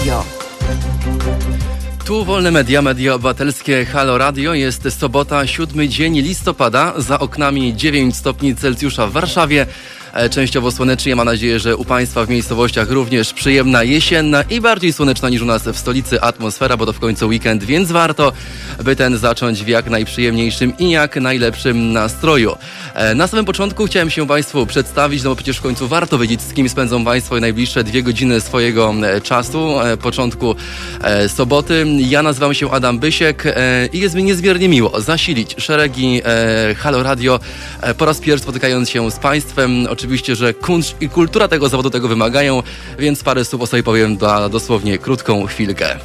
Radio. Tu Wolne Media, Media Obywatelskie Halo Radio. Jest sobota, siódmy dzień listopada. Za oknami 9 stopni Celsjusza w Warszawie. E, częściowo słonecznie. Mam nadzieję, że u Państwa w miejscowościach również przyjemna jesienna i bardziej słoneczna niż u nas w stolicy atmosfera, bo to w końcu weekend, więc warto, by ten zacząć w jak najprzyjemniejszym i jak najlepszym nastroju. E, na samym początku chciałem się Państwu przedstawić, no bo przecież w końcu warto wiedzieć, z kim spędzą Państwo najbliższe dwie godziny swojego e, czasu, początku soboty. Ja nazywam się Adam Bysiek i jest mi niezmiernie miło zasilić szeregi Halo Radio po raz pierwszy spotykając się z Państwem oczywiście, że kunszt i kultura tego zawodu tego wymagają, więc parę słów o sobie powiem dla dosłownie krótką chwilkę.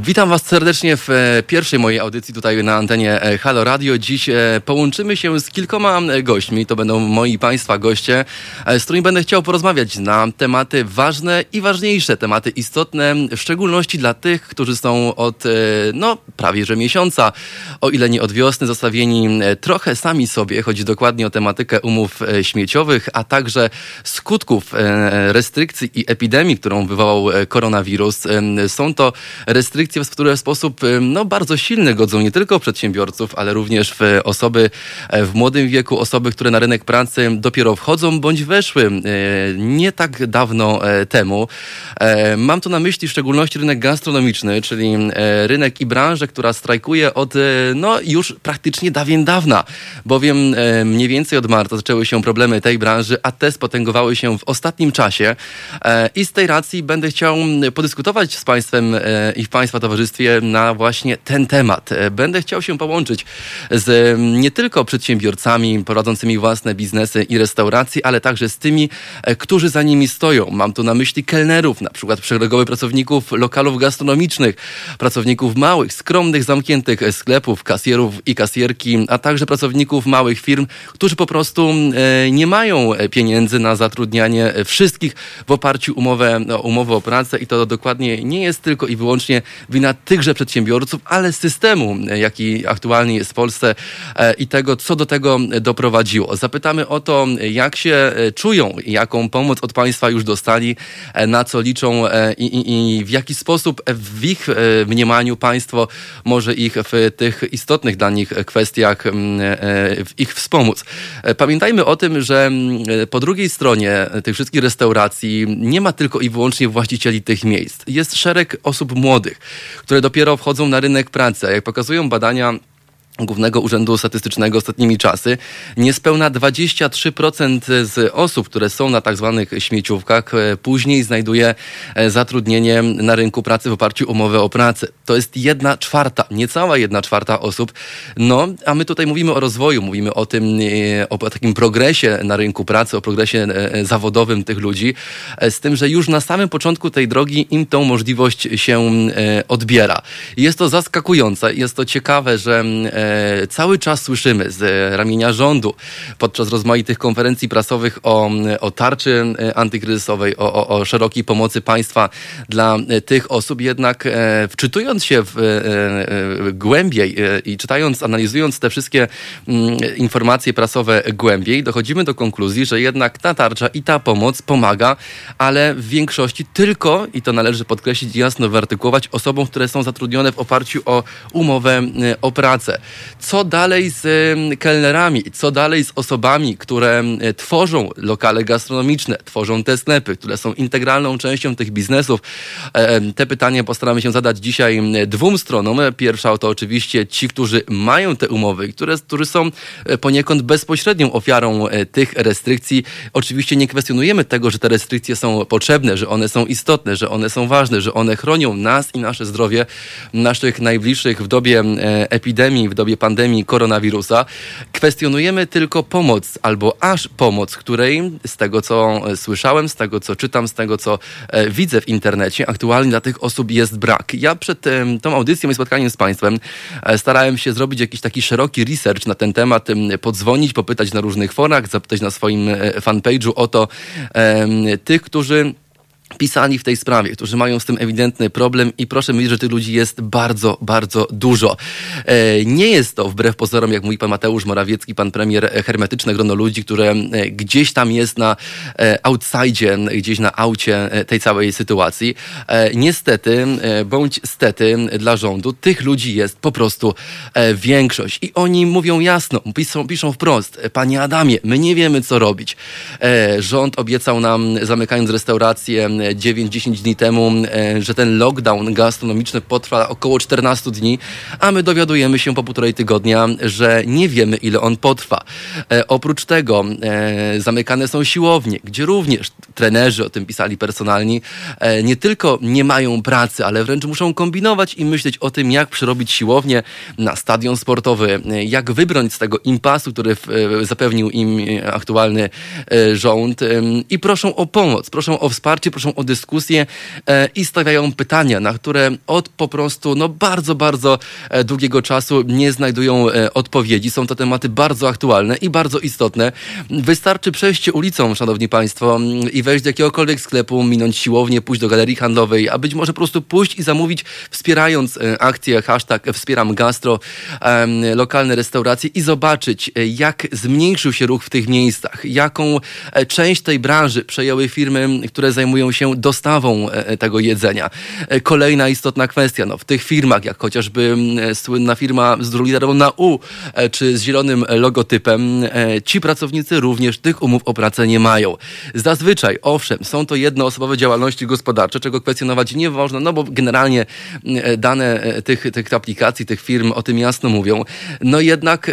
Witam Was serdecznie w e, pierwszej mojej audycji tutaj na antenie e, Halo Radio. Dziś e, połączymy się z kilkoma gośćmi. To będą moi Państwa goście, z którymi będę chciał porozmawiać na tematy ważne i ważniejsze, tematy istotne, w szczególności dla tych, którzy są od no, prawie że miesiąca, o ile nie od wiosny, zostawieni trochę sami sobie. Chodzi dokładnie o tematykę umów śmieciowych, a także skutków restrykcji i epidemii, którą wywołał koronawirus. Są to restrykcje, które w sposób no, bardzo silny godzą nie tylko przedsiębiorców, ale również w osoby e, w młodym wieku, osoby, które na rynek pracy dopiero wchodzą bądź weszły e, nie tak dawno e, temu. Mam tu na myśli w szczególności rynek gastronomiczny, czyli rynek i branżę, która strajkuje od no, już praktycznie dawien dawna, bowiem mniej więcej od marca zaczęły się problemy tej branży, a te spotęgowały się w ostatnim czasie i z tej racji będę chciał podyskutować z Państwem i w Państwa towarzystwie na właśnie ten temat. E, będę chciał się połączyć z nie tylko przedsiębiorcami prowadzącymi własne biznesy i restauracje, ale także z tymi, e, którzy za nimi stoją. Mam tu na myśli kelnerów, na przykład szeregowych pracowników lokalów gastronomicznych, pracowników małych, skromnych, zamkniętych sklepów, kasjerów i kasjerki, a także pracowników małych firm, którzy po prostu e, nie mają pieniędzy na zatrudnianie wszystkich w oparciu umowę, o umowę o pracę i to dokładnie nie jest tylko i wyłącznie wyłącznie wina tychże przedsiębiorców, ale systemu, jaki aktualnie jest w Polsce e, i tego, co do tego doprowadziło. Zapytamy o to, jak się e, czują, jaką pomoc od państwa już dostali, e, na co liczą i, i, i w jaki sposób w ich mniemaniu państwo może ich w tych istotnych dla nich kwestiach w ich wspomóc. Pamiętajmy o tym, że po drugiej stronie tych wszystkich restauracji nie ma tylko i wyłącznie właścicieli tych miejsc. Jest szereg osób młodych, które dopiero wchodzą na rynek pracy. Jak pokazują badania Głównego Urzędu Statystycznego ostatnimi czasy, niespełna 23% z osób, które są na tak zwanych śmieciówkach, e, później znajduje e, zatrudnienie na rynku pracy w oparciu o umowę o pracę. To jest jedna czwarta, niecała jedna czwarta osób. No, a my tutaj mówimy o rozwoju, mówimy o tym, e, o takim progresie na rynku pracy, o progresie zawodowym tych ludzi, z tym, że już na samym początku tej drogi im tą możliwość się odbiera. Jest to zaskakujące, jest to ciekawe, że cały czas słyszymy z ramienia rządu podczas rozmaitych konferencji prasowych o, o tarczy e, antykryzysowej, o, o, o szerokiej pomocy państwa dla e, tych osób, jednak wczytując się w, głębiej i czytając, analizując te wszystkie mm, informacje prasowe głębiej, dochodzimy do konkluzji, że jednak ta tarcza i ta pomoc pomaga, ale w większości tylko, i to należy podkreślić jasno wyartykułować, osobom, które są zatrudnione w oparciu o umowę o pracę. Co dalej z kelnerami? Co dalej z osobami, które tworzą lokale gastronomiczne, tworzą te sklepy, które są integralną częścią tych biznesów? E, te pytania postaramy się zadać dzisiaj dwóm stronom. Pierwsza to oczywiście ci, którzy mają te umowy, które, którzy są e, poniekąd bezpośrednią ofiarą e, tych restrykcji. Oczywiście nie kwestionujemy tego, że te restrykcje są potrzebne, że one są istotne, że one są ważne, że one chronią nas i nasze zdrowie, naszych najbliższych w dobie epidemii, w dobie dobie pandemii koronawirusa, kwestionujemy tylko pomoc albo aż pomoc, której z tego co słyszałem, z tego co czytam, z tego co e, widzę w internecie, aktualnie dla tych osób jest brak. Ja przed e, tą audycją i spotkaniem z Państwem e, starałem się zrobić jakiś taki szeroki research na ten temat, podzwonić, popytać na różnych forach, zapytać na swoim fanpage'u o to tych, którzy pisali w tej sprawie, którzy mają z tym ewidentny problem i proszę mi, że tych ludzi jest bardzo, bardzo dużo. E, nie jest to wbrew pozorom, jak mówi pan Mateusz Morawiecki, pan premier, e, hermetyczne grono ludzi, które e, gdzieś tam jest na outside, gdzieś na aucie tej całej sytuacji. Niestety, bądź stety dla rządu, tych ludzi jest po prostu większość i oni mówią jasno, piszą, piszą wprost, panie Adamie, my nie wiemy co robić. Rząd obiecał nam, zamykając restaurację, 9-10 dni temu, e, że ten lockdown gastronomiczny potrwa około 14 dni, a my dowiadujemy się po półtorej tygodnia, że nie wiemy ile on potrwa. E, oprócz tego e, zamykane są siłownie, gdzie również trenerzy o tym pisali personalni, nie tylko nie mają pracy, ale wręcz muszą kombinować i myśleć o tym, jak przerobić siłownię na stadion sportowy, jak wybrnąć z tego impasu, który zapewnił im aktualny rząd i proszą o pomoc, proszą o wsparcie, proszą o dyskusję e, i stawiają pytania, na które od po prostu no, bardzo, bardzo e, długiego czasu nie znajdują e, odpowiedzi. Są to tematy bardzo aktualne i bardzo istotne. Wystarczy przejść ulicą, szanowni państwo, i wejść do jakiegokolwiek sklepu, minąć siłownię, pójść do galerii handlowej, a być może po prostu pójść i zamówić, wspierając akcję hashtag wspieram gastro, lokalne restauracje i zobaczyć, jak zmniejszył się ruch w tych miejscach, jaką część tej branży przejęły firmy, które zajmują się dostawą e, e, tego jedzenia. E, kolejna istotna kwestia, no, w tych firmach, jak chociażby słynna firma z literą na U, czy z zielonym logotypem, ci pracownicy również tych umów o pracę nie mają. Zazwyczaj, owszem, są to jednoosobowe działalności gospodarcze, czego kwestionować nie można, no bo generalnie dane tych, tych aplikacji, tych firm o tym jasno mówią. No jednak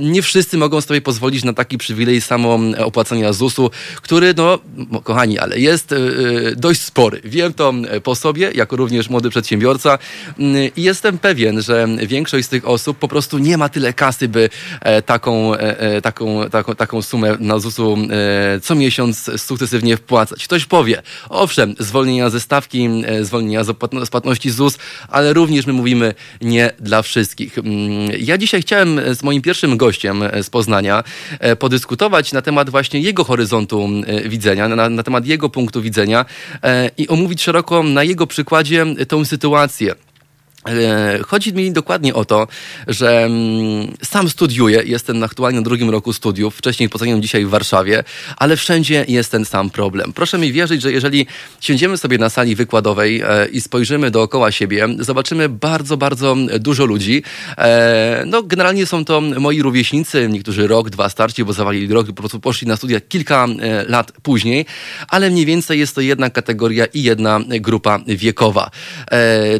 nie wszyscy mogą sobie pozwolić na taki przywilej samo opłacania ZUS-u, który, no, kochani, ale jest dość spory. Wiem to po sobie, jako również młody przedsiębiorca mm, i jestem pewien, że większość z tych osób po prostu nie ma tyle kasy, by e, taką, e, e, taką, taką, taką sumę na ZUS-u co miesiąc sukcesywnie wpłacać. Ktoś powie, owszem, zwolnienia ze stawki, zwolnienia z płatności ZUS, ale również my mówimy nie dla wszystkich. Mm, ja dzisiaj chciałem z moim pierwszym gościem z Poznania podyskutować na temat właśnie jego horyzontu widzenia, na, na temat jego punktu widzenia, E, i omówić szeroko na jego przykładzie tą sytuację. E, chodzi mi dokładnie o to, że mm, sam studiuję, jestem aktualnie na drugim roku studiów, wcześniej poznałem dzisiaj w Warszawie, ale wszędzie jest ten sam problem. Proszę mi wierzyć, że jeżeli siedzimy sobie na sali wykładowej e, i spojrzymy dookoła siebie, zobaczymy bardzo, bardzo dużo ludzi. E, no, generalnie są to moi rówieśnicy, niektórzy rok, dwa starci, bo zawalili rok po prostu poszli na studia kilka lat później, ale mniej więcej jest to jedna kategoria i jedna grupa wiekowa.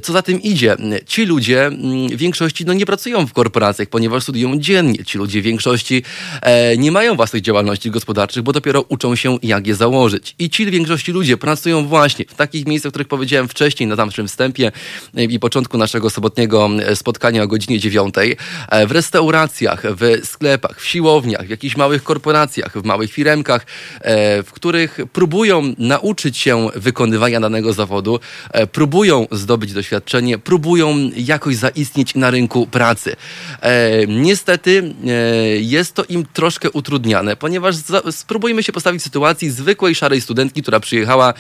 Co za tym idzie? Ci ludzie mm, w większości no, nie pracują w korporacjach, ponieważ studiują dziennie. Ci ludzie w większości e, nie mają własnych działalności gospodarczych, bo dopiero uczą się, jak je założyć. I ci w większości ludzie pracują właśnie w takich miejscach, o których powiedziałem wcześniej na naszym wstępie e, i początku naszego sobotniego e, spotkania o godzinie dziewiątej, e, w restauracjach, w sklepach, w siłowniach, w jakichś małych korporacjach, w małych firemkach, w których próbują nauczyć się wykonywania danego zawodu, próbują zdobyć doświadczenie, próbują próbują jakoś zaistnieć na rynku pracy. E, niestety e, jest to im troszkę utrudniane, ponieważ za, spróbujmy się postawić w sytuacji zwykłej szarej studentki, która przyjechała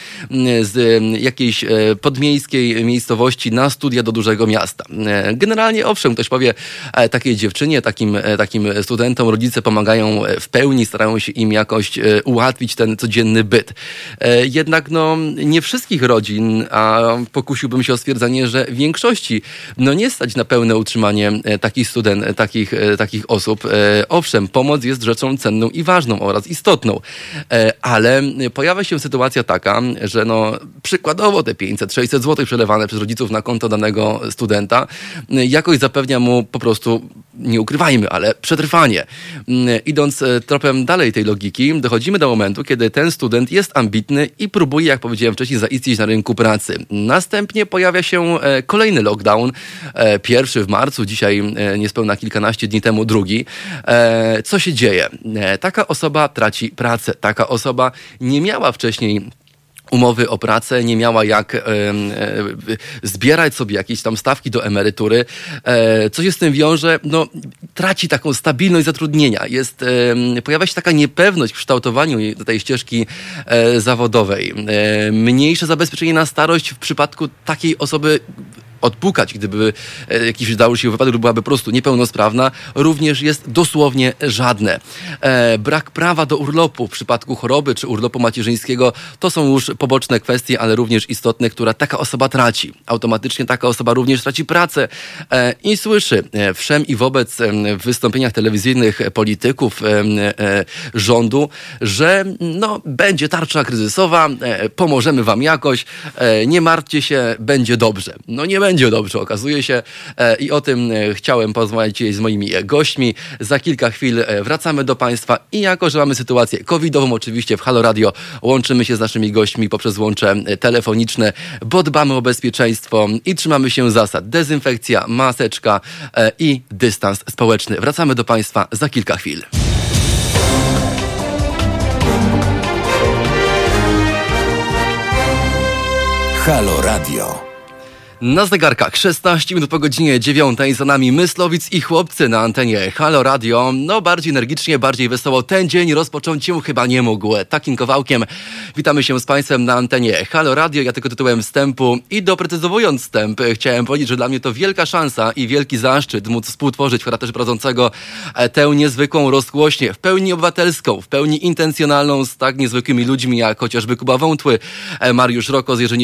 z jakiejś e, podmiejskiej miejscowości na studia do dużego miasta. E, generalnie owszem, ktoś powie e, takiej dziewczynie, takim, e, takim studentom rodzice pomagają w pełni, starają się im jakoś ułatwić ten codzienny byt. Jednak no, nie wszystkich rodzin, a pokusiłbym się o stwierdzenie, że większości no nie stać na pełne utrzymanie e, takich student, e, takich, e, takich osób. Owszem, pomoc jest rzeczą cenną i ważną oraz istotną, ale pojawia się sytuacja taka, że no przykładowo te 500-600 zł przelewane przez rodziców na konto danego studenta jakoś zapewnia mu po prostu, nie ukrywajmy, ale przetrwanie. Idąc tropem dalej tej logiki, dochodzimy do momentu, kiedy ten student jest ambitny i próbuje, jak powiedziałem wcześniej, zaistnieć na rynku pracy. Następnie pojawia się kolejny lockdown. E, pierwszy w marcu, dzisiaj e, niespełna kilkanaście dni temu drugi. E, co się dzieje? Taka osoba traci pracę. Taka osoba nie miała wcześniej umowy o pracę, nie miała jak e, e, zbierać sobie jakieś tam stawki do emerytury. E, co się z tym wiąże? No, traci taką stabilność zatrudnienia. Jest, pojawia się taka niepewność w kształtowaniu tej ścieżki zawodowej. Mniejsze zabezpieczenie na starość w przypadku takiej osoby odpukać, gdyby e, jakiś dał się wypadek lub byłaby po prostu niepełnosprawna, również jest dosłownie żadne. E, brak prawa do urlopu w przypadku choroby czy urlopu macierzyńskiego to są już poboczne kwestie, ale również istotne, która taka osoba traci. Automatycznie taka osoba również traci pracę e, i słyszy wszem i wobec w wystąpieniach telewizyjnych polityków rządu, że no, będzie tarcza kryzysowa, pomożemy wam jakoś, nie martwcie się, będzie dobrze. No nie będzie będzie dobrze, okazuje się. E, I o tym e, chciałem porozmawiać dzisiaj z moimi gośćmi. Za kilka chwil e, wracamy do Państwa i jako, że mamy sytuację covidową oczywiście w Halo Radio, łączymy się z naszymi gośćmi poprzez łącze telefoniczne, bo dbamy o bezpieczeństwo i trzymamy się zasad dezynfekcja, maseczka i dystans społeczny. Wracamy do Państwa za kilka chwil. Halo Radio. Na zegarkach 16 minut po godzinie 9 za nami Myslowic i chłopcy na antenie Halo Radio. No bardziej energicznie, bardziej wesoło. Ten dzień rozpocząć się chyba nie mógł. Takim kawałkiem witamy się z Państwem na antenie Halo Radio. Ja tylko tytułem wstępu i doprecyzowując wstęp chciałem powiedzieć, że dla mnie to wielka szansa i wielki zaszczyt móc współtworzyć w charakterze prowadzącego e, tę niezwykłą rozgłośnię, w pełni obywatelską, w pełni intencjonalną z tak niezwykłymi ludźmi jak chociażby Kuba Wątły, e, Mariusz Rokos, Jerzy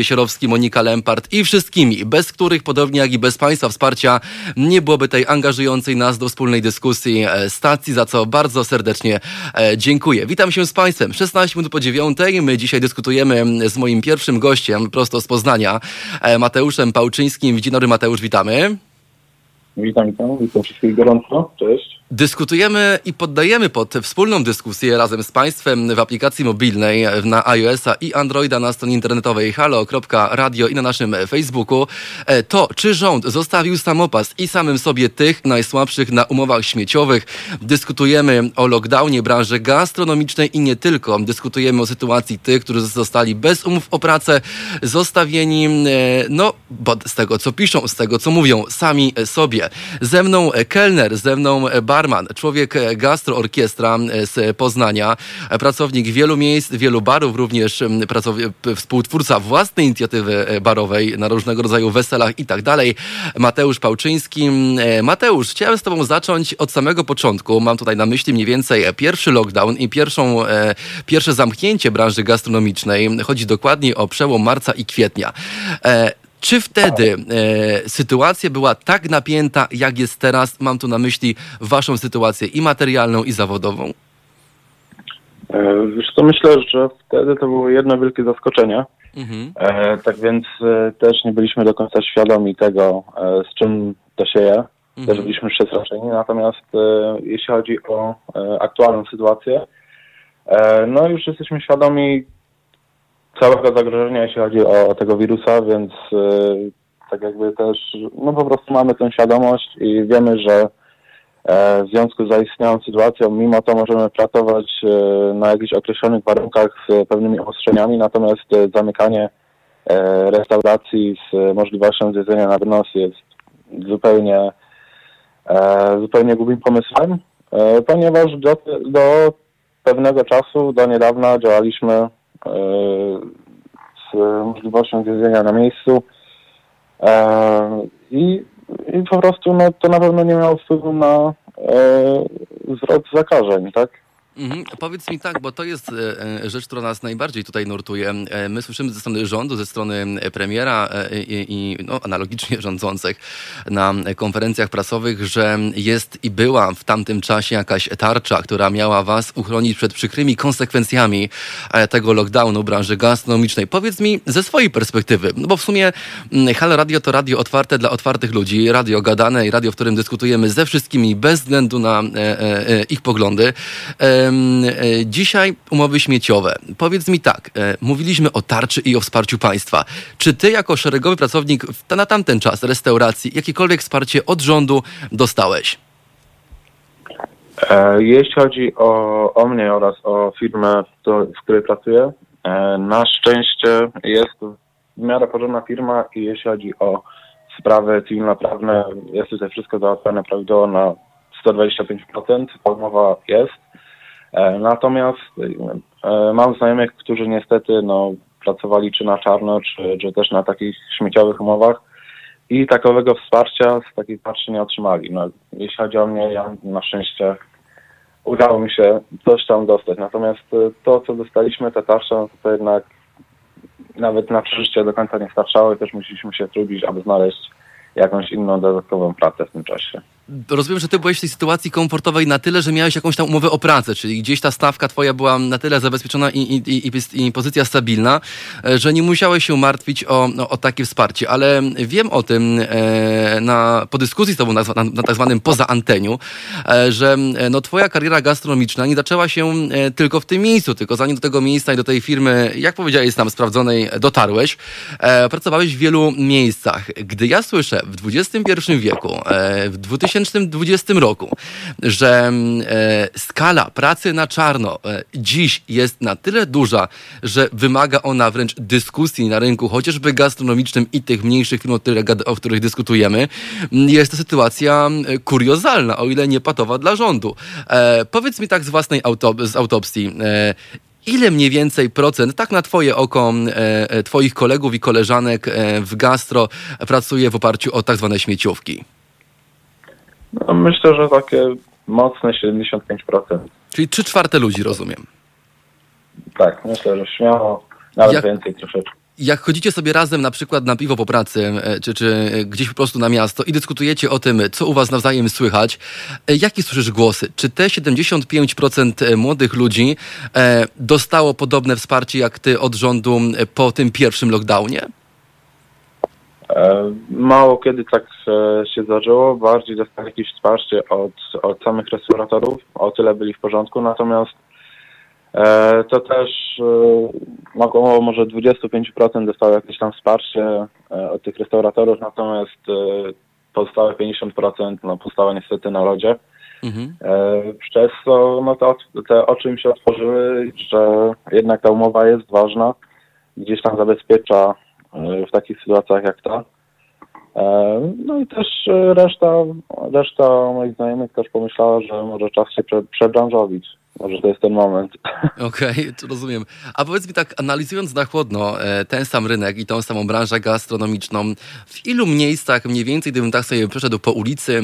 Monika Lempart i wszystkimi bez których, podobnie jak i bez Państwa wsparcia, nie byłoby tej angażującej nas do wspólnej dyskusji e, stacji, za co bardzo serdecznie e, dziękuję. Witam się z Państwem. 16 minut po dziewiątej. My dzisiaj dyskutujemy z moim pierwszym gościem, prosto z Poznania, e, Mateuszem Pałczyńskim. Dzień dobry, Mateusz, witamy. Witam, witam, witam wszystkich gorąco. Cześć. Dyskutujemy i poddajemy pod wspólną dyskusję razem z Państwem w aplikacji mobilnej na iOS-a i Androida na stronie internetowej halo.radio i na naszym Facebooku e, to, czy rząd zostawił samopas i samym sobie tych najsłabszych na umowach śmieciowych. Dyskutujemy o lockdownie branży gastronomicznej i nie tylko. Dyskutujemy o sytuacji tych, którzy zostali bez umów o pracę, zostawieni, e, no, z tego co piszą, z tego co mówią sami sobie. Ze mną kelner, ze mną bar barman, człowiek e, gastroorkiestra e, z Poznania, e, pracownik wielu miejsc, wielu barów, również współtwórca własnej inicjatywy barowej na różnego rodzaju weselach i tak dalej. Mateusz Pałczyński. Mateusz, chciałem z Tobą zacząć od samego początku. Mam tutaj na myśli mniej więcej pierwszy lockdown i pierwszą, pierwsze zamknięcie branży gastronomicznej. Chodzi dokładnie o przełom marca i kwietnia. Czy wtedy e, sytuacja była tak napięta, jak jest teraz? Mam tu na myśli waszą sytuację i materialną, i zawodową. E, wiesz co, myślę, że wtedy to było jedno wielkie zaskoczenie. Mhm. E, tak więc e, też nie byliśmy do końca świadomi tego, e, z czym to się je. Mhm. Też byliśmy przestraszeni. Natomiast e, jeśli chodzi o aktualną sytuację, no już jesteśmy świadomi całego zagrożenia, jeśli chodzi o, o tego wirusa, więc yy, tak jakby też, no po prostu mamy tę świadomość i wiemy, że e, w związku z zaistniałą sytuacją, mimo to możemy pracować e, na jakichś określonych warunkach z pewnymi ostrzeniami, natomiast e, zamykanie restauracji z możliwością zjedzenia na wynos jest zupełnie, e, zupełnie głupim pomysłem, e, ponieważ do, do pewnego czasu, do niedawna działaliśmy z możliwością zjedzenia na miejscu e, i, i po prostu no, to na pewno nie miało wpływu na e, wzrost zakażeń, tak? Mhm. Powiedz mi tak, bo to jest e, e, rzecz, która nas najbardziej tutaj nurtuje. E, my słyszymy ze strony rządu, ze strony premiera i, i no, analogicznie rządzących na konferencjach prasowych, że jest i była w tamtym czasie jakaś tarcza, która miała was uchronić przed przykrymi konsekwencjami tego lockdownu branży gastronomicznej. Powiedz mi ze swojej perspektywy, no bo w sumie mm, Halo Radio to radio otwarte dla otwartych ludzi, radio gadane i radio, w którym dyskutujemy ze wszystkimi bez względu na ich poglądy. E, dzisiaj umowy śmieciowe. Powiedz mi tak, e, mówiliśmy o tarczy i o wsparciu państwa. Czy ty jako szeregowy pracownik na tamten czas restauracji jakiekolwiek wsparcie od rządu dostałeś? E, jeśli chodzi o, o mnie oraz o firmę, w której pracuję, na szczęście jest w miarę porządna firma i jeśli chodzi o sprawy cywilnoprawne, jest tutaj wszystko załatwione prawidłowo na 125%, ta umowa jest. Natomiast mam znajomych, którzy niestety no, pracowali czy na czarno, czy, czy też na takich śmieciowych umowach i takowego wsparcia z takiej tarczy nie otrzymali. No, jeśli chodzi o mnie, ja na szczęście udało mi się coś tam dostać. Natomiast y, to, co dostaliśmy, te tarcze, to jednak nawet na przeżycie do końca nie starczało i też musieliśmy się trudzić, aby znaleźć jakąś inną dodatkową pracę w tym czasie. Rozumiem, że ty byłeś w tej sytuacji komfortowej na tyle, że miałeś jakąś tam umowę o pracę, czyli gdzieś ta stawka twoja była na tyle zabezpieczona i, i, i, i pozycja stabilna, e, że nie musiałeś się martwić o, no, o takie wsparcie. Ale wiem o tym e, na, po dyskusji z tobą na, na, na tak zwanym poza anteniu, e, że e, no, twoja kariera gastronomiczna nie zaczęła się e, tylko w tym miejscu, tylko zanim do tego miejsca i do tej firmy, jak powiedziałeś tam sprawdzonej, dotarłeś, e, pracowałeś w wielu miejscach. Gdy ja słyszę w XXI wieku, w 2000 2020 roku, że mm, e, skala pracy na czarno e, dziś jest na tyle duża, że wymaga ona wręcz dyskusji na rynku, chociażby gastronomicznym i tych mniejszych firm, o których, dyskutujemy, mm, jest to sytuacja mm, kuriozalna, o ile nie patowa dla rządu. E, powiedz mi tak z własnej autop z autopsji, ile mniej więcej procent, tak na twoje oko, twoich kolegów i koleżanek w gastro pracuje w oparciu o tak zwane śmieciówki? No, myślę, że takie mocne 75%. Czyli 3 czwarte ludzi, rozumiem. Tak, myślę, że śmiało, nawet Jak... więcej troszeczkę jak chodzicie sobie razem na przykład na piwo po pracy, e, czy, czy gdzieś po prostu na miasto i dyskutujecie o tym, co u was nawzajem słychać, e, jakie słyszysz głosy? Czy te 75% e, młodych ludzi dostało podobne wsparcie jak ty od rządu po tym pierwszym lockdownie? E, mało kiedy tak e, się zdarzyło, bardziej dostali jakieś wsparcie od, od samych restauratorów, o tyle byli w porządku, natomiast e, to też około może 25% dostało jakieś tam wsparcie od tych restauratorów, natomiast pozostałe 50% no, postało niestety na lodzie. Mhm. Przez co no, te, te oczy im się otworzyły, że jednak ta umowa jest ważna, gdzieś tam zabezpiecza w takich sytuacjach jak ta. E, no i też reszta, reszta moich znajomych też pomyślała, że może czas się prze, przebranżowić. Może to jest ten moment. Okej, okay, rozumiem. A powiedz mi tak, analizując na chłodno e, ten sam rynek i tą samą branżę gastronomiczną, w ilu miejscach mniej więcej, gdybym tak sobie przeszedł po ulicy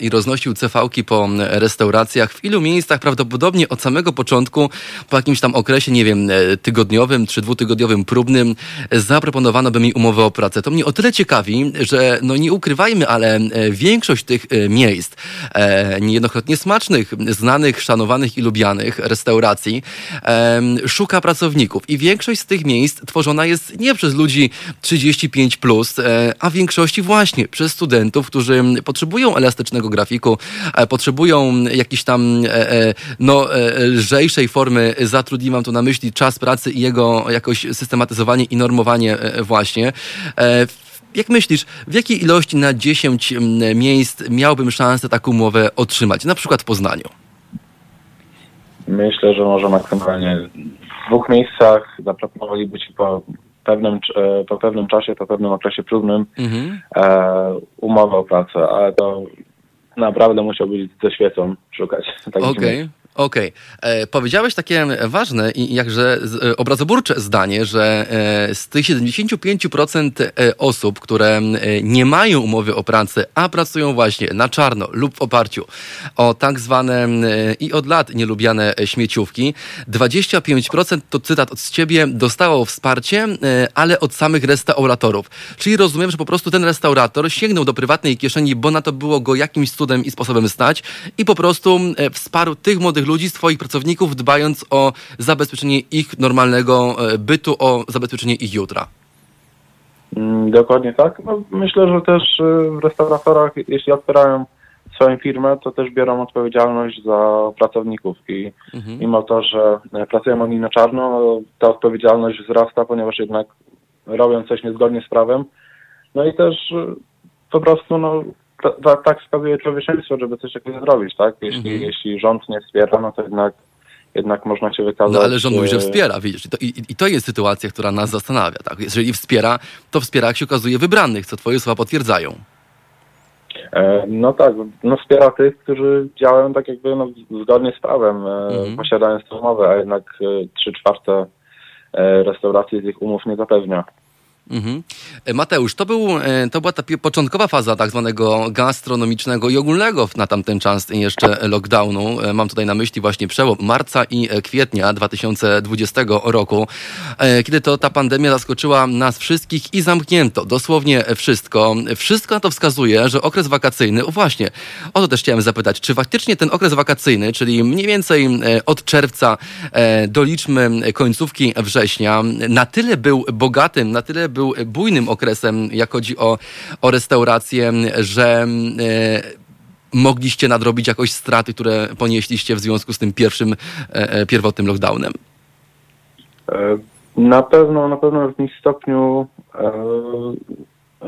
i roznosił cefałki po restauracjach, w ilu miejscach prawdopodobnie od samego początku, po jakimś tam okresie, nie wiem, e, tygodniowym czy dwutygodniowym próbnym, zaproponowano by mi umowę o pracę. To mnie o tyle ciekawi, że no nie ukrywajmy, ale e, większość tych miejsc, niejednokrotnie smacznych, znanych, szanowanych i lubianych, restauracji szuka pracowników i większość z tych miejsc tworzona jest nie przez ludzi 35+, plus, e, a w większości właśnie przez studentów, którzy potrzebują elastycznego grafiku, e, potrzebują jakiejś tam e, no, lżejszej formy zatrudnienia, mam tu na myśli czas pracy i jego jakoś systematyzowanie i normowanie właśnie. Jak myślisz, w jakiej ilości na 10 miejsc miałbym szansę taką umowę otrzymać, na przykład w Poznaniu? Myślę, że może maksymalnie w dwóch miejscach zaproponowaliby Ci po pewnym, e, po pewnym czasie, po pewnym okresie próbnym mhm. e, umowę o pracę, ale to naprawdę musiał być ze świecą szukać. Tak Okej. Okay. Okej. Okay. E, powiedziałeś takie ważne i jakże e, obrazoburcze zdanie, że e, z tych 75% e, osób, które nie mają umowy o pracę, a pracują właśnie na czarno lub w oparciu o tak zwane i od lat nielubiane śmieciówki, 25% to cytat od ciebie dostało wsparcie, ale od samych restauratorów. Czyli rozumiem, że po prostu ten restaurator sięgnął do prywatnej kieszeni, bo na to było go jakimś cudem i sposobem stać i po prostu wsparł tych młodych ludzi, swoich pracowników, dbając o zabezpieczenie ich normalnego e, bytu, o zabezpieczenie ich jutra. Mm, dokładnie tak. No, myślę, że też e, w restauratorach, jeśli otwierają swoją firmę, to też biorą odpowiedzialność za pracowników i mhm. mimo to, że e, pracują oni na czarno, no, ta odpowiedzialność wzrasta, ponieważ jednak robią coś niezgodnie z prawem. No i też po prostu no, tak wskazuje człowieczeństwo, żeby coś takiego zrobić, tak? Jeśli, mhm. jeśli rząd nie wspiera, no to jednak jednak można się wykazać... No ale rząd mówi, że e, wspiera, widzisz. I to, i, I to, jest sytuacja, która nas zastanawia. Tak? Jeżeli wspiera, to wspiera, jak się okazuje, wybranych, co twoje słowa potwierdzają. E, no tak, no wspiera tych, którzy działają tak jakby no, zgodnie z prawem, e, mhm. posiadając umowę, a jednak trzy czwarte restauracji tych umów nie zapewnia. Mhm. E, Mateusz, to, był, e, to była ta początkowa faza tak zwanego gastronomicznego i ogólnego na tamten czas jeszcze lockdownu. E, mam tutaj na myśli właśnie przełom marca i kwietnia 2020 roku, kiedy to ta pandemia zaskoczyła nas wszystkich i zamknięto dosłownie wszystko. Wszystko na to wskazuje, że okres wakacyjny, o właśnie, o to też chciałem zapytać, czy faktycznie ten okres wakacyjny, czyli mniej więcej od czerwca doliczmy końcówki września, na tyle był bogatym, na tyle był był bujnym okresem, jak chodzi o, o restaurację, że e, mogliście nadrobić jakoś straty, które ponieśliście w związku z tym pierwszym, e, e, pierwotnym lockdownem? Na pewno, na pewno w jakimś stopniu,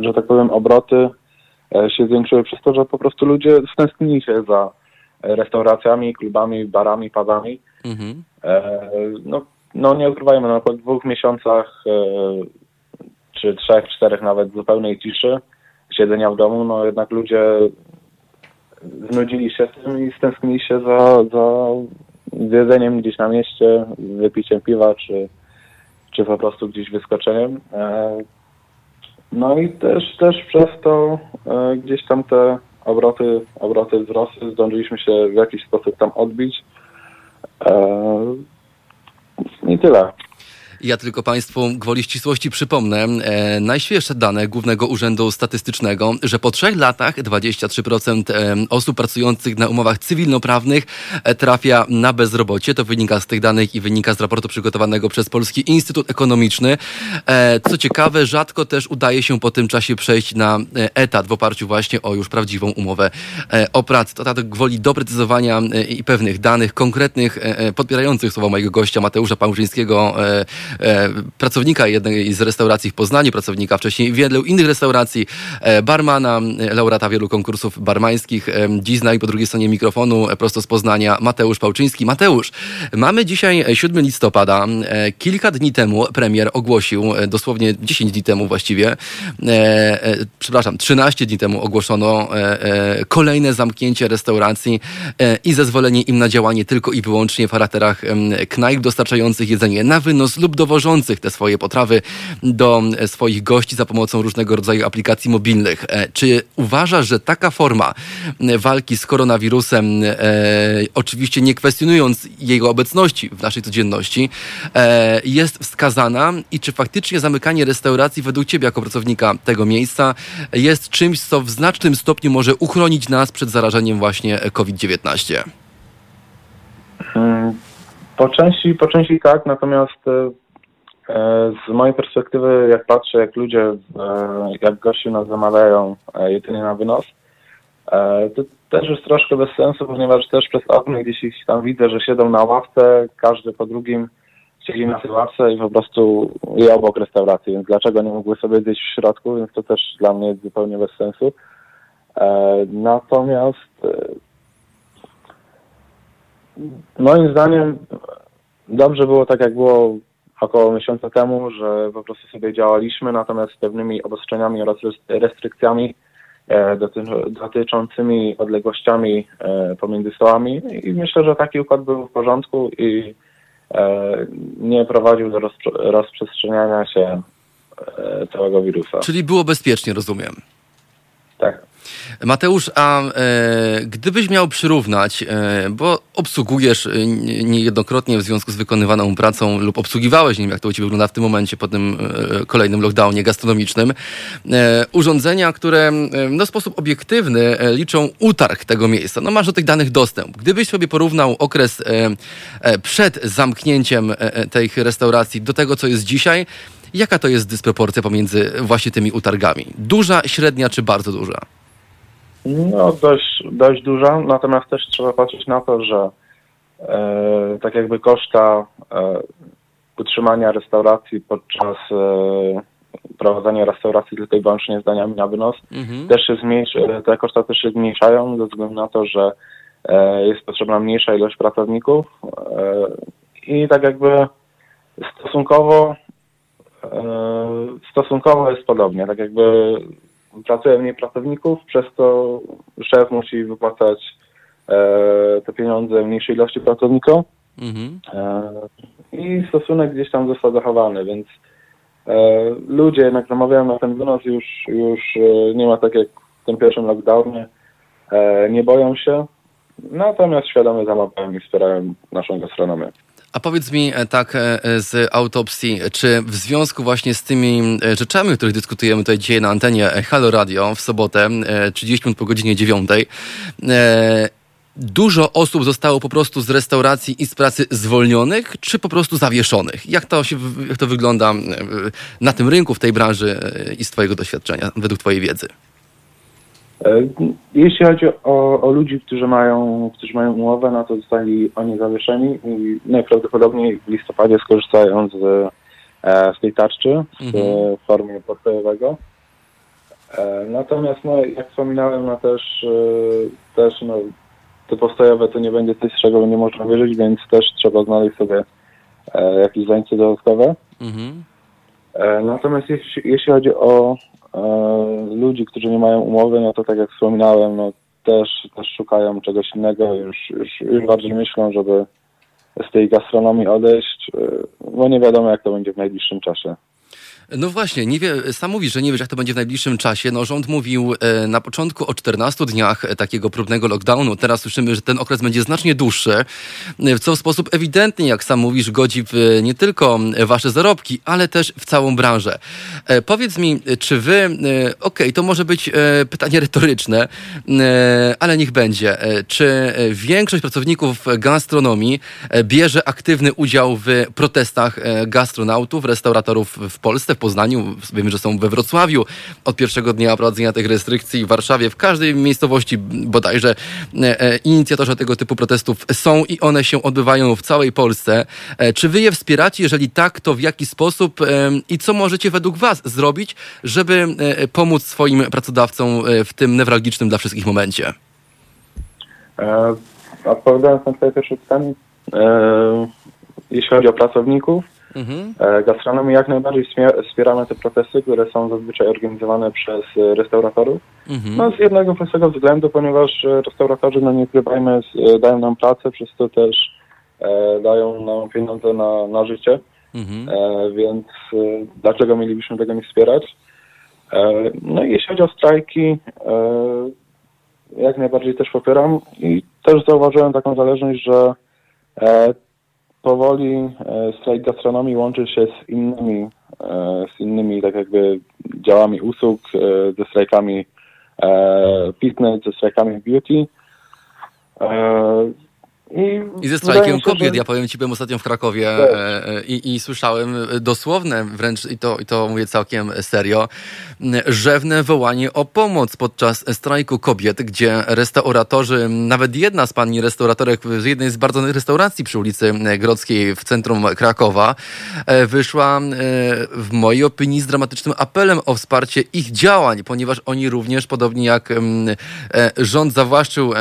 że tak powiem, obroty się zwiększyły przez to, że po prostu ludzie stęsknili się za restauracjami, klubami, barami, pubami. Mhm. No, no nie ukrywajmy, no, po dwóch miesiącach czy trzech, czterech nawet zupełnej ciszy, siedzenia w domu, no jednak ludzie znudzili się tym i stęsknili się za, za jedzeniem gdzieś na mieście, wypiciem piwa, czy, czy po prostu gdzieś wyskoczeniem. E, no i też, też przez to e, gdzieś tam te obroty, obroty wzrosły, zdążyliśmy się w jakiś sposób tam odbić. E, I tyle. Ja tylko Państwu gwoli ścisłości przypomnę e, najświeższe dane Głównego Urzędu Statystycznego, że po trzech latach 23% e, osób pracujących na umowach cywilnoprawnych e, trafia na bezrobocie. To wynika z tych danych i wynika z raportu przygotowanego przez Polski Instytut Ekonomiczny. E, co ciekawe, rzadko też udaje się po tym czasie przejść na e, etat w oparciu właśnie o już prawdziwą umowę o pracę. To tak gwoli doprecyzowania i pewnych danych konkretnych, podpierających słowa mojego gościa Mateusza Pałżyńskiego, pracownika jednej z restauracji w Poznaniu, pracownika wcześniej wielu innych restauracji, e, barmana, e, laureata wielu konkursów barmańskich. Dziś po drugiej stronie mikrofonu, prosto z Poznania, Mateusz Pałczyński. Mateusz, mamy dzisiaj 7 listopada. Kilka dni temu premier ogłosił, dosłownie 10 dni temu właściwie, przepraszam, 13 dni temu ogłoszono kolejne zamknięcie restauracji i zezwolenie im na działanie tylko i wyłącznie w charakterach knajp dostarczających jedzenie na wynos lub dowożących te swoje potrawy do swoich gości za pomocą różnego rodzaju aplikacji mobilnych. E, czy uważasz, że taka forma walki z koronawirusem, e, oczywiście nie kwestionując jego obecności w naszej codzienności, e, jest wskazana i czy faktycznie zamykanie restauracji według Ciebie jako pracownika tego miejsca jest czymś, co w znacznym stopniu może uchronić nas przed zarażeniem właśnie COVID-19? Hmm, po części, po części tak, natomiast E, z mojej perspektywy, jak patrzę, jak ludzie, e, jak gości nas zamawiają e, jedynie na wynos, to też jest troszkę bez sensu, ponieważ też przez okno gdzieś ich tam widzę, że siedzą na ławce, każdy po drugim siedzi na tej ławce i po prostu je obok restauracji, więc dlaczego nie mogły sobie zjeść w środku, więc to też dla mnie jest zupełnie bez sensu. Natomiast moim zdaniem dobrze było tak, jak było około miesiąca temu, że po prostu sobie działaliśmy, natomiast z pewnymi obostrzeniami oraz restrykcjami e, dotyczącymi odległościami e, pomiędzy stołami i myślę, że taki układ był w porządku i e, nie prowadził do rozprzestrzeniania się całego wirusa. Czyli było bezpiecznie, rozumiem. Tak. Mateusz, a e, gdybyś miał przyrównać, e, bo obsługujesz e, niejednokrotnie w związku z wykonywaną pracą lub obsługiwałeś, nie wiem jak to u Ciebie wygląda w tym momencie po tym e, kolejnym lockdownie gastronomicznym, e, urządzenia, które e, no, w sposób obiektywny liczą utarg tego miejsca. No masz do tych danych dostęp. Gdybyś sobie porównał okres przed zamknięciem tej restauracji do tego, co jest dzisiaj, Jaka to jest dysproporcja pomiędzy właśnie tymi utargami? Duża, średnia czy bardzo duża? No dość, dość duża, natomiast też trzeba patrzeć na to, że e, tak jakby koszta e, utrzymania restauracji podczas e, prowadzenia restauracji tylko i wyłącznie zdaniami na wynos mhm. też się zmniejszy, te koszta też się zmniejszają ze względu na to, że e, jest potrzebna mniejsza ilość pracowników e, i tak jakby stosunkowo e, stosunkowo jest podobnie, tak jakby pracuje mniej pracowników, przez to szef musi wypłacać e, te pieniądze mniejszej ilości pracownikom mhm. e, i stosunek gdzieś tam został zachowany, więc e, ludzie jednak zamawiają na ten wynos już, już e, nie ma tak jak w tym pierwszym lockdownie, e, nie boją się, natomiast świadomie zamawiają i wspierają naszą gastronomię. A powiedz mi e, tak e, z autopsji, czy w związku właśnie z tymi e, rzeczami, o których dyskutujemy tutaj dzisiaj na antenie Halo Radio w sobotę, 30 minut po godzinie 9, dużo osób zostało po prostu z restauracji i z pracy zwolnionych, czy po prostu zawieszonych? Jak to, się, jak to wygląda na tym rynku, w tej branży i z Twojego doświadczenia, według Twojej wiedzy? E, jeśli chodzi o, o, ludzi, którzy mają, którzy mają umowę, no to zostali oni zawieszeni i najprawdopodobniej w listopadzie skorzystają z, e, z tej tarczy w mhm. formie podstawowego. E, natomiast, no, jak wspominałem, no też, też no, te postojowe to nie będzie coś, z czego nie można wierzyć, więc też trzeba znaleźć sobie jakieś zajęcie dodatkowe. Mhm. Natomiast jeśli, jeśli chodzi o ludzi, którzy nie mają umowy, no to tak jak wspominałem, no też, też szukają czegoś innego, już, już, już bardziej myślą, żeby z tej gastronomii odejść, e, bo nie wiadomo jak to będzie w najbliższym czasie. No właśnie, nie wie, sam mówisz, że nie wiesz, jak to będzie w najbliższym czasie. No, rząd mówił e, na początku o 14 dniach e, takiego próbnego lockdownu. Teraz słyszymy, że ten okres będzie znacznie dłuższy, e, co w sposób ewidentny, jak sam mówisz, godzi w nie tylko wasze zarobki, ale też w całą branżę. Powiedz mi, czy wy, okej, okay, to może być pytanie retoryczne, ale niech będzie. Czy większość pracowników gastronomii bierze aktywny udział w protestach gastronautów, restauratorów w Polsce, Poznaniu, wiemy, że są we Wrocławiu od pierwszego dnia prowadzenia tych restrykcji, w Warszawie, w każdej miejscowości bodajże e, e, inicjatorzy tego typu protestów są i one się odbywają w całej Polsce. E, czy wy je wspieracie? Jeżeli tak, to w jaki sposób i co możecie według was zrobić, żeby pomóc swoim pracodawcom w tym newralgicznym dla wszystkich momencie? Odpowiadając na twoje pierwsze pytanie, jeśli chodzi o pracowników, Mhm. E, gastronomii jak najbardziej wspieramy te procesy, które są zazwyczaj organizowane przez e, restauratorów. Mhm. No z jednego prostego względu, ponieważ e, restauratorzy, no nie ukrywajmy, dają nam pracę, przez to też e, dają nam pieniądze na, na życie, mhm. e, więc e, dlaczego mielibyśmy tego nie wspierać? no i jeśli chodzi o strajki, jak najbardziej też popieram i też zauważyłem taką zależność, że powoli e, strajk gastronomii łączy się z innymi, e, z innymi tak jakby działami usług, e, ze strajkami fitness, ze strajkami beauty. I, I ze strajkiem kobiet. Ja powiem ci, byłem ostatnio w Krakowie e, e, i, i, słyszałem dosłowne wręcz, i to, i to mówię całkiem serio, rzewne wołanie o pomoc podczas strajku kobiet, gdzie restauratorzy, nawet jedna z pani restauratorek z jednej z bardzo restauracji przy ulicy Grodzkiej w centrum Krakowa e, wyszła w mojej opinii z dramatycznym apelem o wsparcie ich działań, ponieważ oni również, podobnie jak rząd zawłaszczył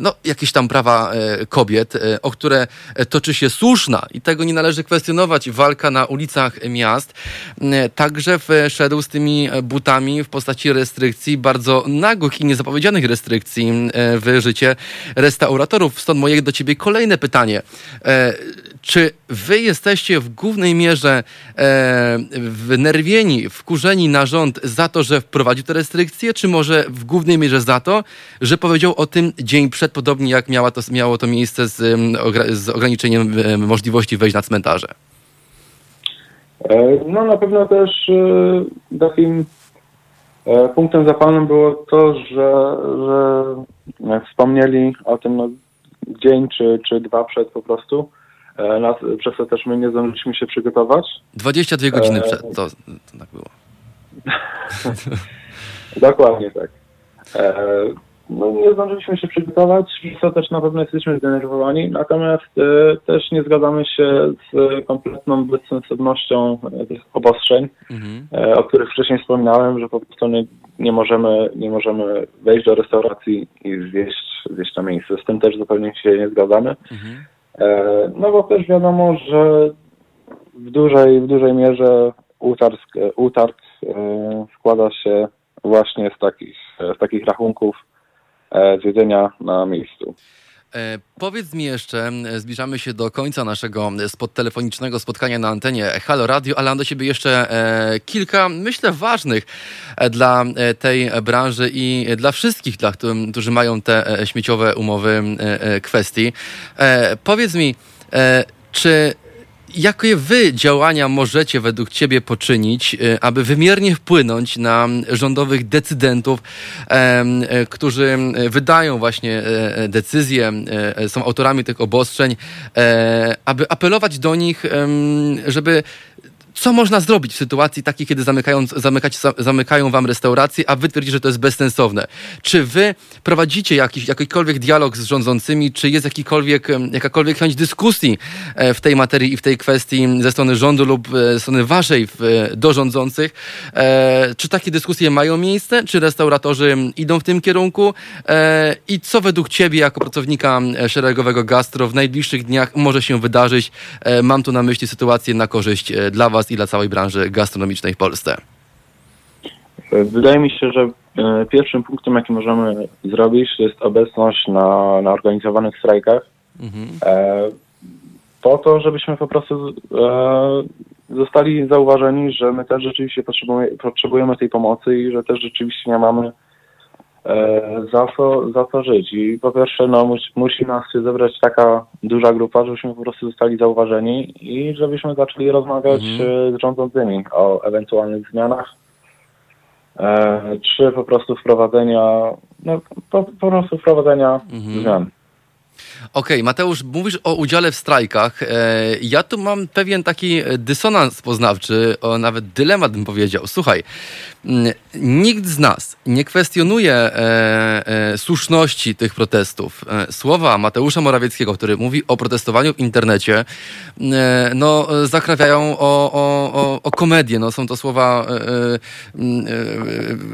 no, jakieś tam prawa kobiet, e, o które e, toczy się słuszna i tego nie należy kwestionować, walka na ulicach miast, e, także wszedł z tymi butami w postaci restrykcji, bardzo nagłych i niezapowiedzianych restrykcji w życie restauratorów. Stąd moje do ciebie kolejne pytanie. Czy wy jesteście w głównej mierze e, wnerwieni, wkurzeni na rząd za to, że wprowadził te restrykcje, czy może w głównej mierze za to, że powiedział o tym dzień przed, podobnie jak miała to, miało to miejsce z, z ograniczeniem możliwości wejść na cmentarze? E, no na pewno też e, takim e, punktem zapalnym było to, że, że wspomnieli o tym no, dzień czy, czy dwa przed po prostu, E, nas, przez to też my nie zdążyliśmy się przygotować. 22 godziny e... przed, to, to tak było. Dokładnie tak. E... No, nie zdążyliśmy się przygotować, co też na pewno jesteśmy zdenerwowani, natomiast e, też nie zgadzamy się z kompletną bezsensownością e, tych obostrzeń, mhm. e, o których wcześniej wspominałem, że po prostu nie, nie, możemy, nie możemy wejść do restauracji i zjeść, zjeść na miejscu. Z tym też zupełnie się nie zgadzamy. Mhm. E, no bo też wiadomo, że w dużej, w dużej mierze utarg, utarg składa się właśnie z takich, z takich rachunków z jedzenia na miejscu. E, powiedz mi jeszcze, zbliżamy się do końca naszego spod telefonicznego spotkania na antenie Halo Radio, ale mam do siebie jeszcze e, kilka, myślę, ważnych e, dla tej branży i dla wszystkich, dla, którzy mają te śmieciowe umowy kwestii. Powiedz mi, czy Jakie wy działania możecie według ciebie poczynić, y, aby wymiernie wpłynąć na rządowych decydentów, e, którzy wydają właśnie e, decyzje, e, są autorami tych obostrzeń, aby apelować do nich, żeby co można zrobić w sytuacji takiej, kiedy zamykają, zamykać, zamykają wam restauracje, a wy twierdzicie, że to jest bezsensowne? Czy wy prowadzicie jakiś, jakikolwiek dialog z rządzącymi? Czy jest jakikolwiek, jakakolwiek chęć dyskusji e, w tej materii i w tej kwestii ze strony rządu lub e, ze strony waszej do rządzących? E, czy takie dyskusje mają miejsce? Czy restauratorzy idą w tym kierunku? I co według ciebie, jako pracownika szeregowego gastro, w najbliższych dniach może się wydarzyć? Mam tu na myśli sytuację na korzyść dla was i dla całej branży gastronomicznej w Polsce? Wydaje mi się, że e, pierwszym punktem, jaki możemy zrobić, to jest obecność na, na organizowanych strajkach. Mhm. E, po to, żebyśmy po prostu e, zostali zauważeni, że my też rzeczywiście potrzebujemy, tej pomocy i że też rzeczywiście nie mamy za co, za co żyć. I po pierwsze, no, musi, musi nas się zebrać taka duża grupa, żebyśmy po prostu zostali zauważeni i żebyśmy zaczęli rozmawiać mhm. E, z rządzącymi o ewentualnych zmianach, e, czy po prostu wprowadzenia, no, po, po prostu wprowadzenia mhm. zmian. Okej, okay, Mateusz, mówisz o udziale w strajkach. E, ja tu mam pewien taki dysonans poznawczy, o nawet dylemat bym powiedział. Słuchaj, mm, nikt z nas nie kwestionuje e, e, słuszności tych protestów. Słowa Mateusza Morawieckiego, który mówi o protestowaniu w internecie, no, zakrawiają o, o, o, komedię. No, są to słowa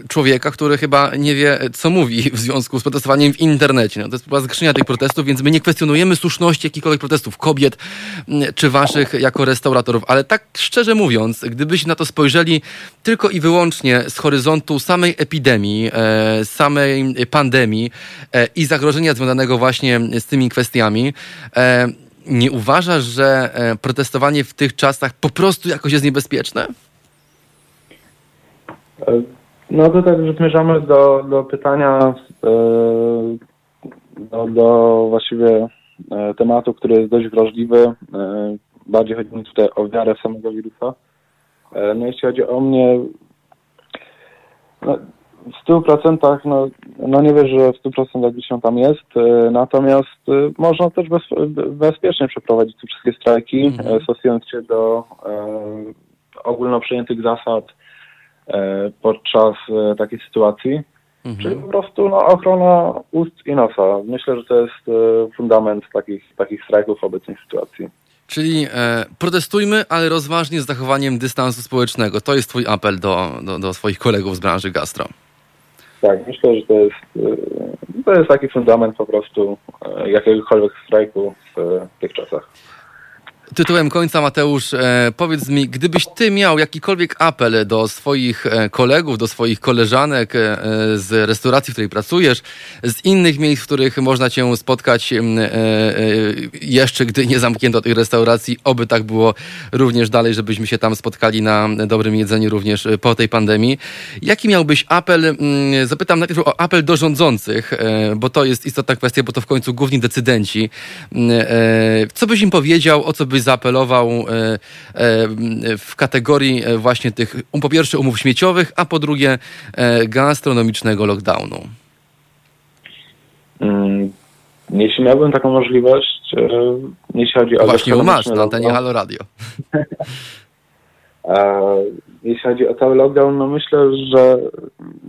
człowieka, który chyba nie wie, co mówi w związku z protestowaniem w internecie. No, to jest próba zgrzenia tych protestów, więc my nie kwestionujemy słuszności jakichkolwiek protestów kobiet czy waszych jako restauratorów, ale tak szczerze mówiąc, gdybyście na to spojrzeli tylko i wyłącznie z horyzontu samej epidemii, e, samej pandemii e, i zagrożenia związanego właśnie z tymi kwestiami, e, nie uważasz, że protestowanie w tych czasach po prostu jakoś jest niebezpieczne? No to tak, że zmierzamy do, do pytania, do, do właściwie e, tematu, który jest dość wrażliwy. E, bardziej chodzi mi tutaj o wiarę samego wirusa. E, no jeśli chodzi o mnie, no, w 100% no, no nie wierzę, że w 100% gdzieś on tam jest, natomiast można też bez, bezpiecznie przeprowadzić te wszystkie strajki, mhm. stosując się do e, ogólno przyjętych zasad e, podczas e, takiej sytuacji. Mhm. Czyli po prostu no, ochrona ust i nosa. Myślę, że to jest e, fundament takich, takich strajków w obecnej sytuacji. Czyli e, protestujmy, ale rozważnie z zachowaniem dystansu społecznego. To jest twój apel do, do, do swoich kolegów z branży gastro. Tak, myślę, że to jest, e, to jest taki fundament po prostu e, jakiegokolwiek strajku w tych czasach. Tytułem końca, Mateusz, e, powiedz mi, gdybyś ty miał jakikolwiek apel do swoich e, kolegów, do swoich koleżanek e, z restauracji, w której pracujesz, z innych miejsc, w których można cię spotkać jeszcze, gdy nie zamknięto tych restauracji, oby tak było również dalej, żebyśmy się tam spotkali na dobrym jedzeniu również po tej pandemii. Jaki miałbyś apel, zapytam najpierw o apel do rządzących, bo to jest istotna kwestia, bo to w końcu główni decydenci. Co byś im powiedział, o co byś zaapelował e, e, w kategorii e, właśnie tych, um, po pierwsze umów śmieciowych, a po drugie gastronomicznego lockdownu? Mm, jeśli miałbym taką możliwość, jeśli chodzi o... Właśnie masz na antenie Halo Radio. Jeśli chodzi o cały lockdown, no myślę, że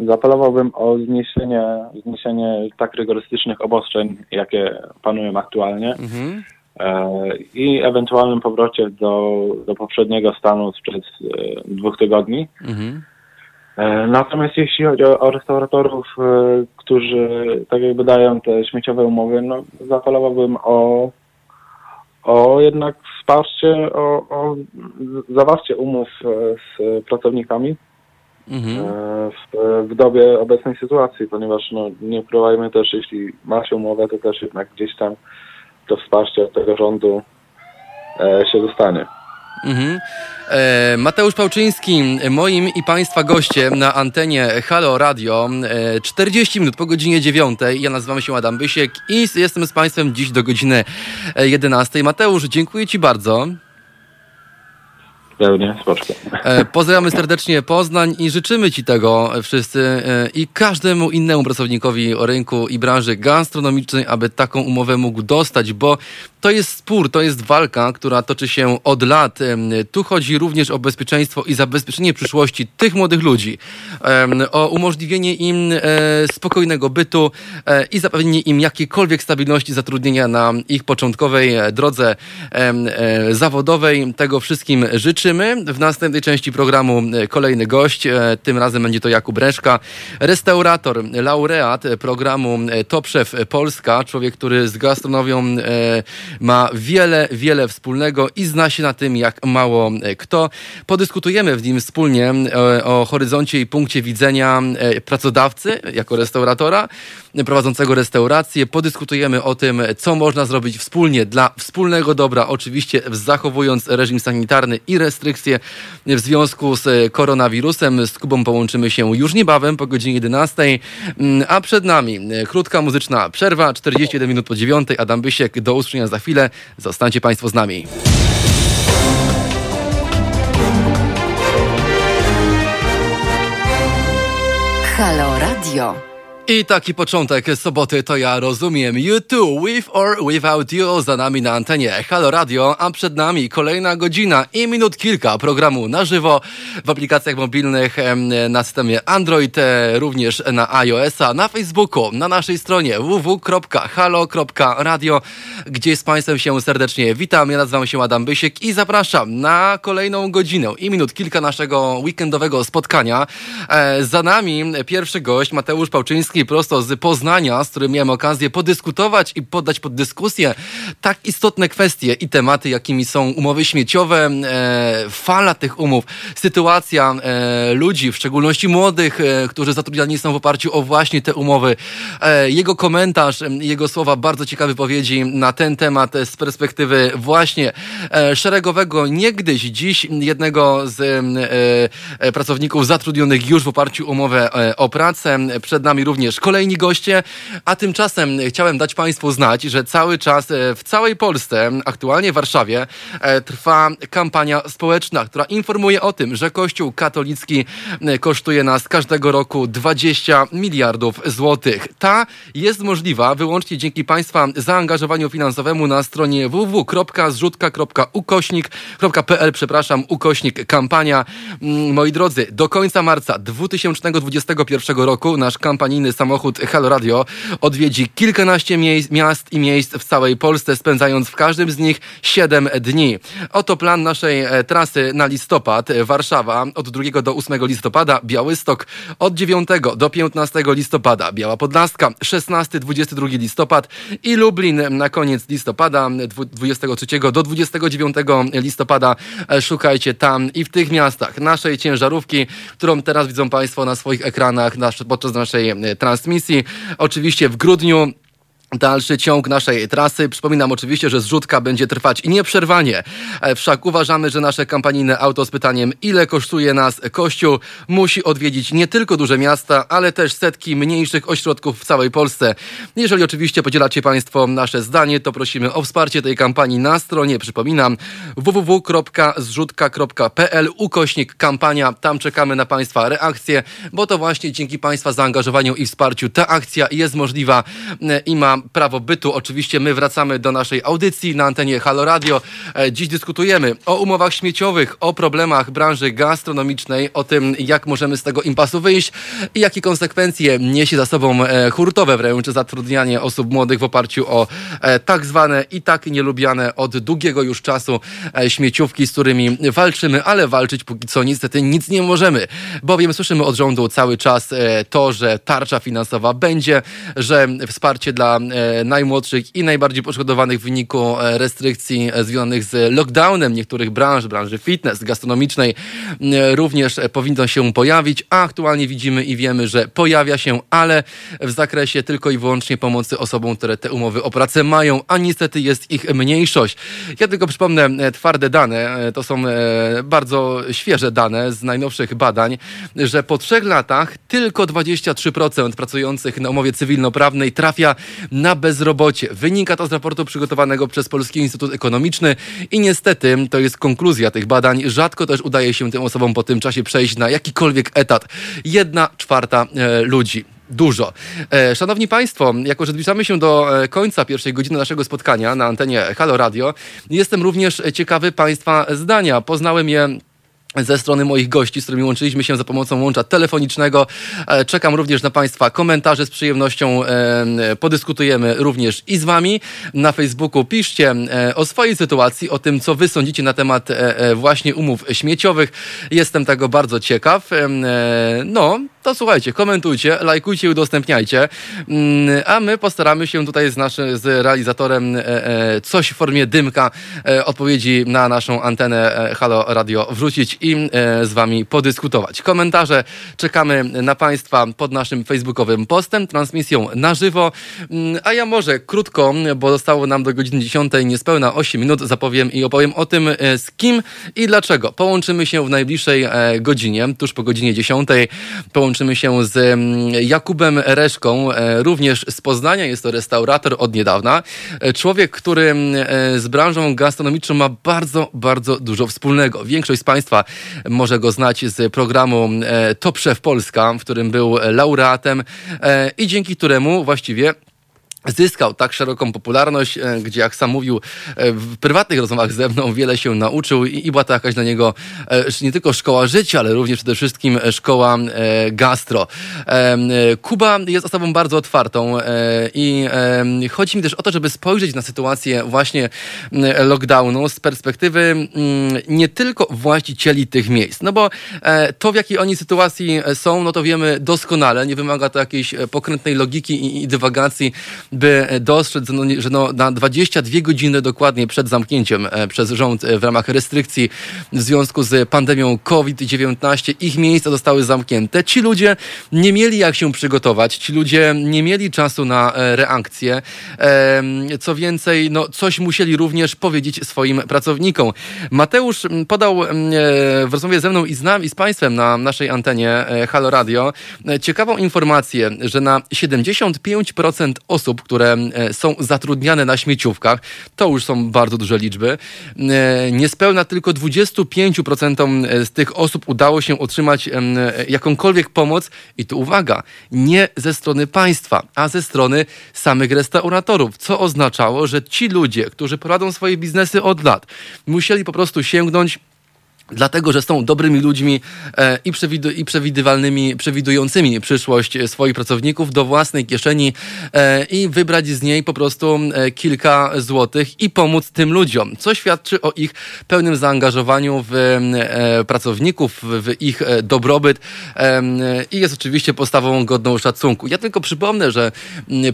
zaapelowałbym o zniesienie, zniesienie tak rygorystycznych obostrzeń, jakie panują aktualnie. Mhm. E, i ewentualnym powrocie do, do poprzedniego stanu sprzed e, dwóch tygodni. Mhm. E, natomiast jeśli chodzi o, o restauratorów, którzy tak jakby dają te śmieciowe umowy, no zapalowałbym o, o jednak wsparcie, o, o zawarcie umów z pracownikami, mhm. w, w dobie obecnej sytuacji, ponieważ no, nie ukrywajmy też, jeśli ma się umowę, to też jednak gdzieś tam to wsparcie od tego rządu się dostanie. Mhm. E, Mateusz Pałczyński, moim i Państwa gościem na antenie Halo Radio. 40 e, minut po godzinie 9. Ja nazywam się Adam Bysiek i jestem z Państwem dziś do godziny 11. Mateusz, dziękuję Ci bardzo. Pełnie, spoczko. E, pozdrawiamy serdecznie Poznań i życzymy Ci tego wszyscy i każdemu innemu pracownikowi rynku i branży gastronomicznej, aby taką umowę mógł dostać, bo to jest spór, to jest walka, która toczy się od lat. Tu chodzi również o bezpieczeństwo i zabezpieczenie przyszłości tych młodych ludzi, o umożliwienie im e, spokojnego bytu e, i zapewnienie im jakiejkolwiek stabilności zatrudnienia na ich początkowej e, drodze zawodowej. Tego wszystkim W następnej części programu kolejny gość, tym razem będzie to Jakub Reszka, restaurator, laureat programu Top Chef Polska, człowiek, który z gastronomią ma wiele, wiele wspólnego i zna się na tym jak mało e, kto. Podyskutujemy w nim wspólnie e, o horyzoncie i punkcie widzenia e, pracodawcy jako restauratora, prowadzącego restaurację. Podyskutujemy o tym, co można zrobić wspólnie dla wspólnego dobra, oczywiście zachowując reżim sanitarny i restrykcje w związku z koronawirusem. Z Kubą połączymy się już niebawem po godzinie 11, mm, a przed nami krótka muzyczna przerwa, 41 minut po 9. Adam Bysiek, do usłyszenia za chwilę. Zostańcie Państwo z nami. Halo Radio. I taki początek soboty to ja rozumiem. You too, with or without you, za nami na antenie Halo Radio, a przed nami kolejna godzina i minut kilka programu na żywo w aplikacjach mobilnych na systemie Android, e, również na iOS-a, na Facebooku, na naszej stronie www.halo.radio, gdzie z Państwem się serdecznie witam. Ja nazywam się Adam Bysiek i zapraszam na kolejną godzinę i minut kilka naszego weekendowego spotkania. E, za nami pierwszy gość, Mateusz Pałczyński, prosto z Poznania, z którym miałem okazję podyskutować i poddać pod dyskusję tak istotne kwestie i tematy, jakimi są umowy śmieciowe, e, fala tych umów, sytuacja e, ludzi, w szczególności młodych, e, którzy zatrudniani są w oparciu o właśnie te umowy. E, jego komentarz, jego słowa, bardzo ciekawe wypowiedzi na ten temat z perspektywy właśnie e, szeregowego, niegdyś, dziś jednego z e, pracowników zatrudnionych już w oparciu o umowę o pracę. Przed nami również również kolejni goście, a tymczasem chciałem dać Państwu znać, że cały czas e, w całej Polsce, aktualnie w Warszawie, e, trwa kampania społeczna, która informuje o tym, że Kościół katolicki kosztuje nas każdego roku 20 miliardów złotych. Ta jest możliwa wyłącznie dzięki Państwa zaangażowaniu finansowemu na stronie www.zrzutka.ukośnik.pl przepraszam, ukośnik kampania. Moi drodzy, do końca marca 2021 roku nasz kampanijny samochód Halo Radio odwiedzi kilkanaście miast i miejsc w całej Polsce, spędzając w każdym z nich 7 dni. Oto plan naszej e, trasy na listopad. Warszawa od 2 do 8 listopada, Białystok od 9 do 15 listopada, Biała Podlaska 16-22 listopad i Lublin na koniec listopada 23 do 29 listopada. E, szukajcie tam i w tych miastach naszej ciężarówki, którą teraz widzą Państwo na swoich ekranach podczas naszej e, transmisji. Oczywiście w grudniu dalszy ciąg naszej trasy. Przypominam oczywiście, że zrzutka będzie trwać nieprzerwanie. E, wszak uważamy, że nasze kampanijne auto z pytaniem, ile kosztuje nas Kościół, musi odwiedzić nie tylko duże miasta, ale też setki mniejszych ośrodków w całej Polsce. Jeżeli oczywiście podzielacie Państwo nasze zdanie, to prosimy o wsparcie tej kampanii na stronie, przypominam, www.zrzutka.pl ukośnik kampania. Tam czekamy na Państwa reakcje, bo to właśnie dzięki Państwa zaangażowaniu i wsparciu ta akcja jest możliwa e, i ma prawo bytu. Oczywiście my wracamy do naszej audycji na antenie Halo Radio. E, dziś dyskutujemy o umowach śmieciowych, o problemach branży gastronomicznej, o tym, jak możemy z tego impasu wyjść i jakie konsekwencje niesie za sobą e, hurtowe wręcz zatrudnianie osób młodych w oparciu o e, tak zwane i tak nielubiane od długiego już czasu śmieciówki, z którymi walczymy, ale walczyć póki co niestety nic nie możemy, bowiem słyszymy od rządu cały czas to, że tarcza finansowa będzie, że wsparcie dla najmłodszych i najbardziej poszkodowanych w wyniku restrykcji związanych z lockdownem niektórych branż, branży fitness, gastronomicznej, również powinno się pojawić, a aktualnie widzimy i wiemy, że pojawia się, ale w zakresie tylko i wyłącznie pomocy osobom, które te umowy o pracę mają, a niestety jest ich mniejszość. Ja tylko przypomnę twarde dane, to są bardzo świeże dane z najnowszych badań, że po trzech latach tylko 23% pracujących na umowie cywilnoprawnej trafia na bezrobocie. Wynika to z raportu przygotowanego przez Polski Instytut Ekonomiczny i niestety to jest konkluzja tych badań. Rzadko też udaje się tym osobom po tym czasie przejść na jakikolwiek etat. Jedna czwarta e, ludzi dużo. E, szanowni Państwo, jako że zbliżamy się do e, końca pierwszej godziny naszego spotkania na antenie Halo Radio, jestem również ciekawy Państwa zdania. Poznałem je ze strony moich gości, z którymi łączyliśmy się za pomocą łącza telefonicznego. E, czekam również na Państwa komentarze. Z przyjemnością e, podyskutujemy również i z Wami. Na Facebooku piszcie e, o swojej sytuacji, o tym, co Wy sądzicie na temat właśnie umów śmieciowych. Jestem tego bardzo ciekaw. No, to słuchajcie, komentujcie, lajkujcie udostępniajcie. Mm, a my postaramy się tutaj z, naszy, z realizatorem coś w formie dymka odpowiedzi na naszą antenę Halo Radio wrzucić i e, z Wami podyskutować. Komentarze czekamy na Państwa pod naszym facebookowym postem, transmisją na żywo. Mm, a ja może krótko, bo zostało nam do godziny 10 niespełna 8 minut, zapowiem i opowiem o tym, e, z kim i dlaczego. Połączymy się w najbliższej e, godzinie, tuż po godzinie 10. Połączymy się z mm, Jakubem Reszką, również z Poznania. Jest to restaurator od niedawna. Człowiek, który mm, z branżą gastronomiczną ma bardzo, bardzo dużo wspólnego. Większość z Państwa może go znać z programu e, Top Chef Polska, w którym był laureatem e, i dzięki któremu właściwie zyskał tak szeroką popularność, e, gdzie jak sam mówił e, w prywatnych rozmowach ze mną wiele się nauczył i, była to jakaś dla niego e, nie tylko szkoła życia, ale również przede wszystkim szkoła gastro. Kuba jest osobą bardzo otwartą i chodzi mi też o to, żeby spojrzeć na sytuację właśnie lockdownu z perspektywy nie tylko właścicieli tych miejsc, no bo to w jakiej oni sytuacji są, no to wiemy doskonale, nie wymaga to jakiejś pokrętnej logiki i dywagacji, by dostrzec, no, że no, na 22 godziny dokładnie przed zamknięciem e, przez rząd e, w ramach restrykcji w związku z pandemią COVID-19 ich miejsca zostały zamknięte. Ci ludzie nie mieli jak się przygotować, ci ludzie nie mieli czasu na e, reakcję. Co więcej, no, coś musieli również powiedzieć swoim pracownikom. Mateusz podał w rozmowie ze mną i z nami, i z Państwem na naszej antenie Halo Radio ciekawą informację, że na 75% osób, które e, są zatrudniane na śmieciówkach, to już są bardzo duże liczby. E, niespełna tylko 25% e, z tych osób udało się otrzymać jakąkolwiek pomoc i tu uwaga, nie ze strony państwa, a ze strony samych restauratorów, co oznaczało, że ci ludzie, którzy prowadzą swoje biznesy od lat, musieli po prostu sięgnąć Dlatego, że są dobrymi ludźmi e, i, przewidu i przewidywalnymi, przewidującymi przyszłość swoich pracowników do własnej kieszeni e, i wybrać z niej po prostu e, kilka złotych i pomóc tym ludziom, co świadczy o ich pełnym zaangażowaniu w e, pracowników, w ich e, dobrobyt e, i jest oczywiście postawą godną szacunku. Ja tylko przypomnę, że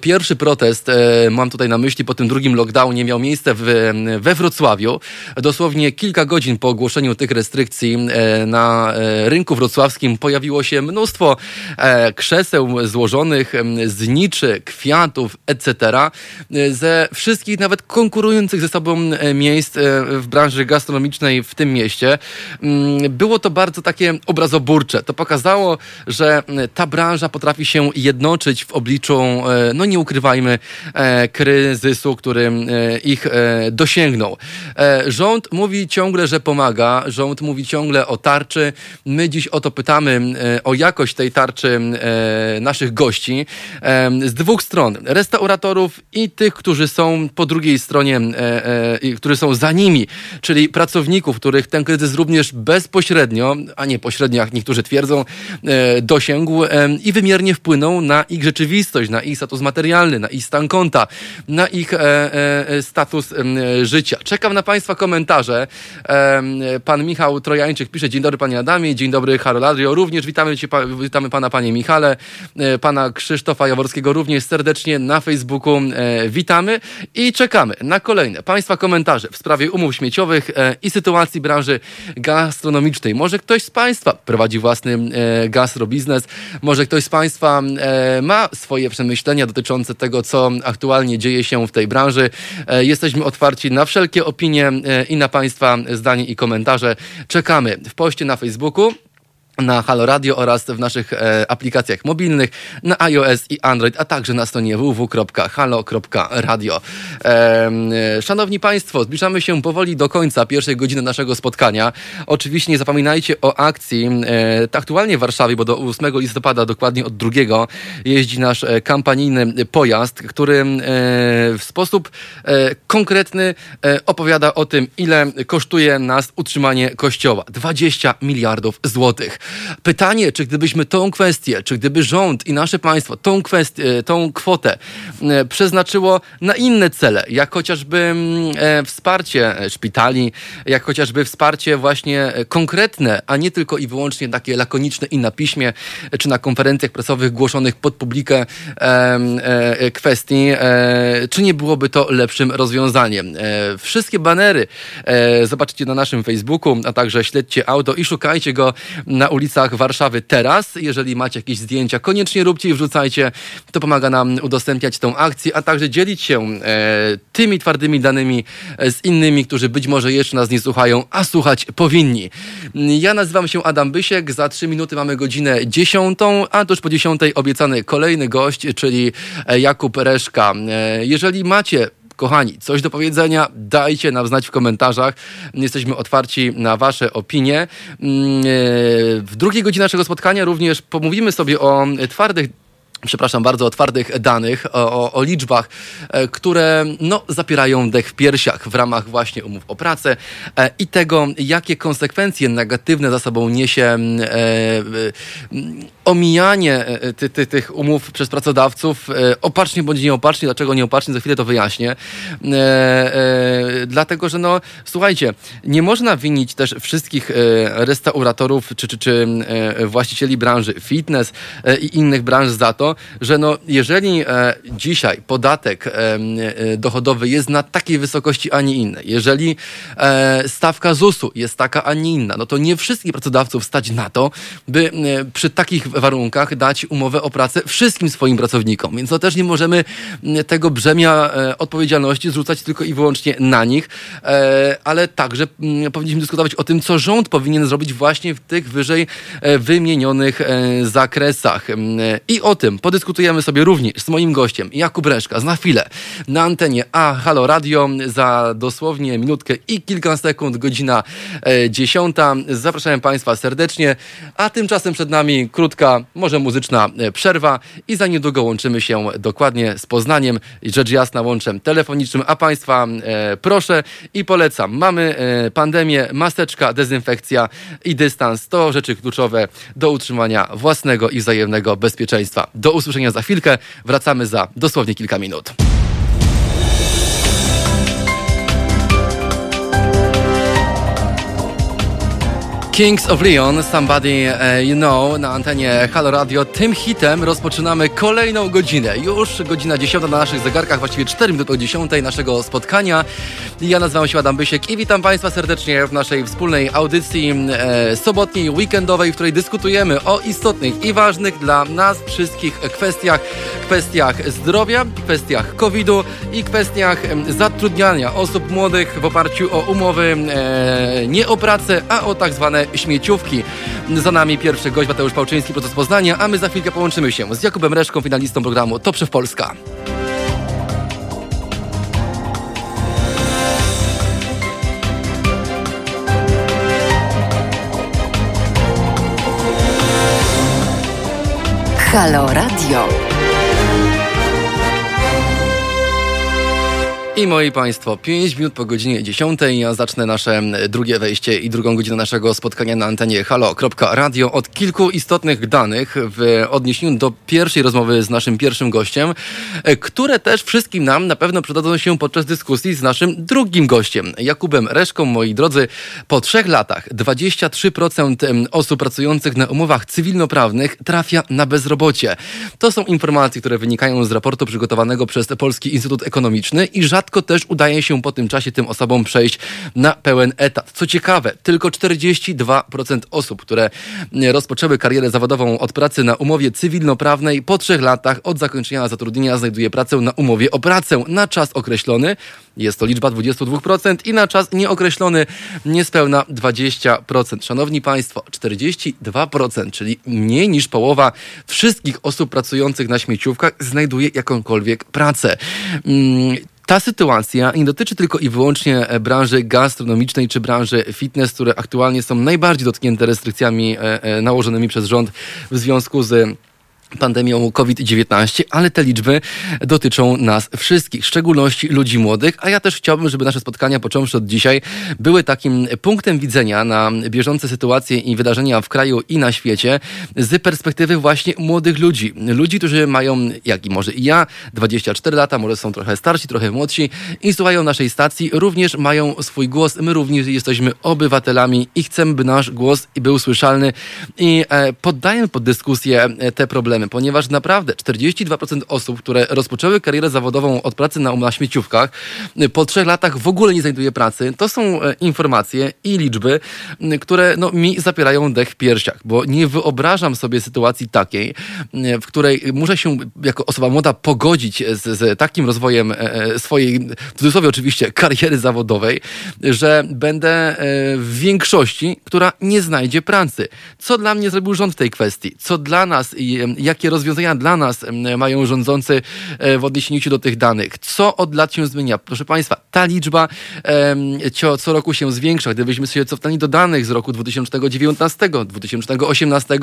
pierwszy protest, mam tutaj na myśli po tym drugim lockdownie, miał miejsce w, we Wrocławiu. Dosłownie kilka godzin po ogłoszeniu tych restrykcji e, na e, rynku wrocławskim pojawiło się mnóstwo e, krzeseł złożonych z niczy, kwiatów, etc. ze wszystkich nawet konkurujących ze sobą miejsc w branży gastronomicznej w tym mieście. Było to bardzo takie obrazoburcze. To pokazało, że ta branża potrafi się jednoczyć w obliczu, no nie ukrywajmy, kryzysu, który ich dosięgnął. Rząd mówi ciągle, że pomaga, rząd rząd mówi ciągle o tarczy. My dziś o to pytamy, e, o jakość tej tarczy e, naszych gości e, z dwóch stron. Restauratorów i tych, którzy są po drugiej stronie, którzy są za nimi, czyli pracowników, których ten kryzys również bezpośrednio, a nie pośrednio, jak niektórzy twierdzą, dosięgł i wymiernie wpłynął na ich rzeczywistość, na ich status materialny, na ich stan konta, na ich status życia. Czekam na Państwa komentarze. Pan Michał Michał Trojańczyk pisze, dzień dobry panie Adamie, dzień dobry Haroladrio, również witamy, cię, witamy pana panie Michale, pana Krzysztofa Jaworskiego również serdecznie na Facebooku witamy i czekamy na kolejne państwa komentarze w sprawie umów śmieciowych i sytuacji branży gastronomicznej. Może ktoś z państwa prowadzi własny gastrobiznes, może ktoś z państwa ma swoje przemyślenia dotyczące tego, co aktualnie dzieje się w tej branży. Jesteśmy otwarci na wszelkie opinie i na państwa zdanie i komentarze. Czekamy. W poście na Facebooku na Halo Radio oraz w naszych e, aplikacjach mobilnych na iOS i Android, a także na stronie www.halo.radio. E, szanowni Państwo, zbliżamy się powoli do końca pierwszej godziny naszego spotkania. Oczywiście nie zapominajcie o akcji. E, aktualnie w Warszawie, bo do 8 listopada, dokładnie od 2 jeździ nasz e, kampanijny pojazd, który e, w sposób e, konkretny opowiada o tym, ile kosztuje nas utrzymanie kościoła. 20 miliardów złotych. Pytanie, czy gdybyśmy tą kwestię, czy gdyby rząd i nasze państwo tą kwestię, tą kwotę e, przeznaczyło na inne cele, jak chociażby mm, e, wsparcie szpitali, jak chociażby wsparcie właśnie konkretne, a nie tylko i wyłącznie takie lakoniczne i na piśmie, czy na konferencjach prasowych głoszonych pod publikę e, kwestii, czy nie byłoby to lepszym rozwiązaniem. Wszystkie banery zobaczycie na naszym Facebooku, a także śledźcie auto i szukajcie go na ulicy ulicach Warszawy teraz. Jeżeli macie jakieś zdjęcia, koniecznie róbcie i wrzucajcie. To pomaga nam udostępniać tą akcję, a także dzielić się e, tymi twardymi danymi e, z innymi, którzy być może jeszcze nas nie słuchają, a słuchać powinni. Ja nazywam się Adam Bysiek. Za trzy minuty mamy godzinę dziesiątą, a tuż po dziesiątej obiecany kolejny gość, czyli e, Jakub Reszka. E, jeżeli macie Kochani, coś do powiedzenia? Dajcie nam znać w komentarzach. Jesteśmy otwarci na Wasze opinie. Mm, e, w drugiej godzinie naszego spotkania również pomówimy sobie o twardych przepraszam bardzo, o twardych danych, o, o, liczbach, e, które no, zapierają dech w piersiach w ramach właśnie umów o pracę e, i tego, jakie konsekwencje negatywne za sobą niesie mm, e, omijanie e, ty, ty, tych umów przez pracodawców, e, opacznie bądź nieopacznie, dlaczego nieopacznie, za chwilę to wyjaśnię. E, dlatego, że no, słuchajcie, nie można winić też wszystkich restauratorów czy, czy, czy właścicieli branży fitness i innych branż za to, że no, jeżeli dzisiaj podatek dochodowy jest na takiej wysokości, a nie innej, jeżeli stawka ZUS-u jest taka, a nie inna, no to nie wszystkich pracodawców stać na to, by przy takich warunkach dać umowę o pracę wszystkim swoim pracownikom. Więc to też nie możemy mm, tego brzemia e, odpowiedzialności zrzucać tylko i wyłącznie na nich, e, ale także mm, powinniśmy dyskutować o tym, co rząd powinien zrobić właśnie w tych wyżej e, wymienionych zakresach. Mm, I o tym podyskutujemy sobie również z moim gościem, Jakub Reszka, za chwilę na antenie A Halo Radio za dosłownie minutkę i kilka sekund, godzina dziesiąta. Zapraszam Państwa serdecznie, a tymczasem przed nami krótka może muzyczna e, przerwa i za niedługo łączymy się dokładnie z Poznaniem, rzecz jasna łączem telefonicznym, a Państwa e, proszę i polecam. Mamy e, pandemię, maseczka, dezynfekcja i dystans to rzeczy kluczowe do utrzymania własnego i wzajemnego bezpieczeństwa. Do usłyszenia za chwilkę, wracamy za dosłownie kilka minut. Kings of Leon, Somebody uh, You Know na antenie Halo Radio. Tym hitem rozpoczynamy kolejną godzinę. Już godzina 10 na naszych zegarkach, właściwie 4 minuty o 10 naszego spotkania. Ja nazywam się Adam Bysiek i witam Państwa serdecznie w naszej wspólnej audycji e, sobotniej, weekendowej, w której dyskutujemy o istotnych i ważnych dla nas wszystkich kwestiach. Kwestiach zdrowia, kwestiach COVID-u i kwestiach zatrudniania osób młodych w oparciu o umowy e, nie o pracę, a o tak zwane śmieciówki. Za nami pierwszy gość Mateusz Pałczyński, proces Poznania, a my za chwilkę połączymy się z Jakubem Reszką, finalistą programu Top Szef Polska. Halo Radio. I moi Państwo, 5 minut po godzinie 10 ja zacznę nasze drugie wejście i drugą godzinę naszego spotkania na antenie halo.radio od kilku istotnych danych w odniesieniu do pierwszej rozmowy z naszym pierwszym gościem, które też wszystkim nam na pewno przydadzą się podczas dyskusji z naszym drugim gościem, Jakubem Reszką. Moi drodzy, po trzech latach 23% osób pracujących na umowach cywilnoprawnych trafia na bezrobocie. To są informacje, które wynikają z raportu przygotowanego przez Polski Instytut Ekonomiczny i rzadko rzadko też udaje się po tym czasie tym osobom przejść na pełen etat. Co ciekawe, tylko 42% osób, które rozpoczęły karierę zawodową od pracy na umowie cywilnoprawnej po trzech latach od zakończenia zatrudnienia znajduje pracę na umowie o pracę na czas określony. Jest to liczba 22% i na czas nieokreślony niespełna 20%. Szanowni Państwo, 42%, czyli mniej niż połowa wszystkich osób pracujących na śmieciówkach znajduje jakąkolwiek pracę. Ta sytuacja nie dotyczy tylko i wyłącznie e, branży gastronomicznej czy branży fitness, które aktualnie są najbardziej dotknięte restrykcjami e, e, nałożonymi przez rząd w związku z pandemią COVID-19, ale te liczby dotyczą nas wszystkich, w szczególności ludzi młodych, a ja też chciałbym, żeby nasze spotkania, począwszy od dzisiaj, były takim punktem widzenia na bieżące sytuacje i wydarzenia w kraju i na świecie z perspektywy właśnie młodych ludzi. Ludzi, którzy mają, jak i może i ja, 24 lata, może są trochę starsi, trochę młodsi i słuchają naszej stacji, również mają swój głos. My również jesteśmy obywatelami i chcemy, by nasz głos był słyszalny i e, poddajemy pod dyskusję te problemy ponieważ naprawdę 42% osób, które rozpoczęły karierę zawodową od pracy na, na śmieciówkach, po trzech latach w ogóle nie znajduje pracy. To są e, informacje i liczby, które no, mi zapierają dech w piersiach, bo nie wyobrażam sobie sytuacji takiej, w której muszę się jako osoba młoda pogodzić z, z takim rozwojem e, e, swojej, w cudzysłowie oczywiście, kariery zawodowej, że będę w większości, która nie znajdzie pracy. Co dla mnie zrobił rząd w tej kwestii? Co dla nas, jakie rozwiązania dla nas mają rządzący e, w odniesieniu do tych danych. Co od lat się zmienia? Proszę Państwa, ta liczba co, roku się zwiększa. Gdybyśmy się cofnęli do danych z roku 2019, 2018,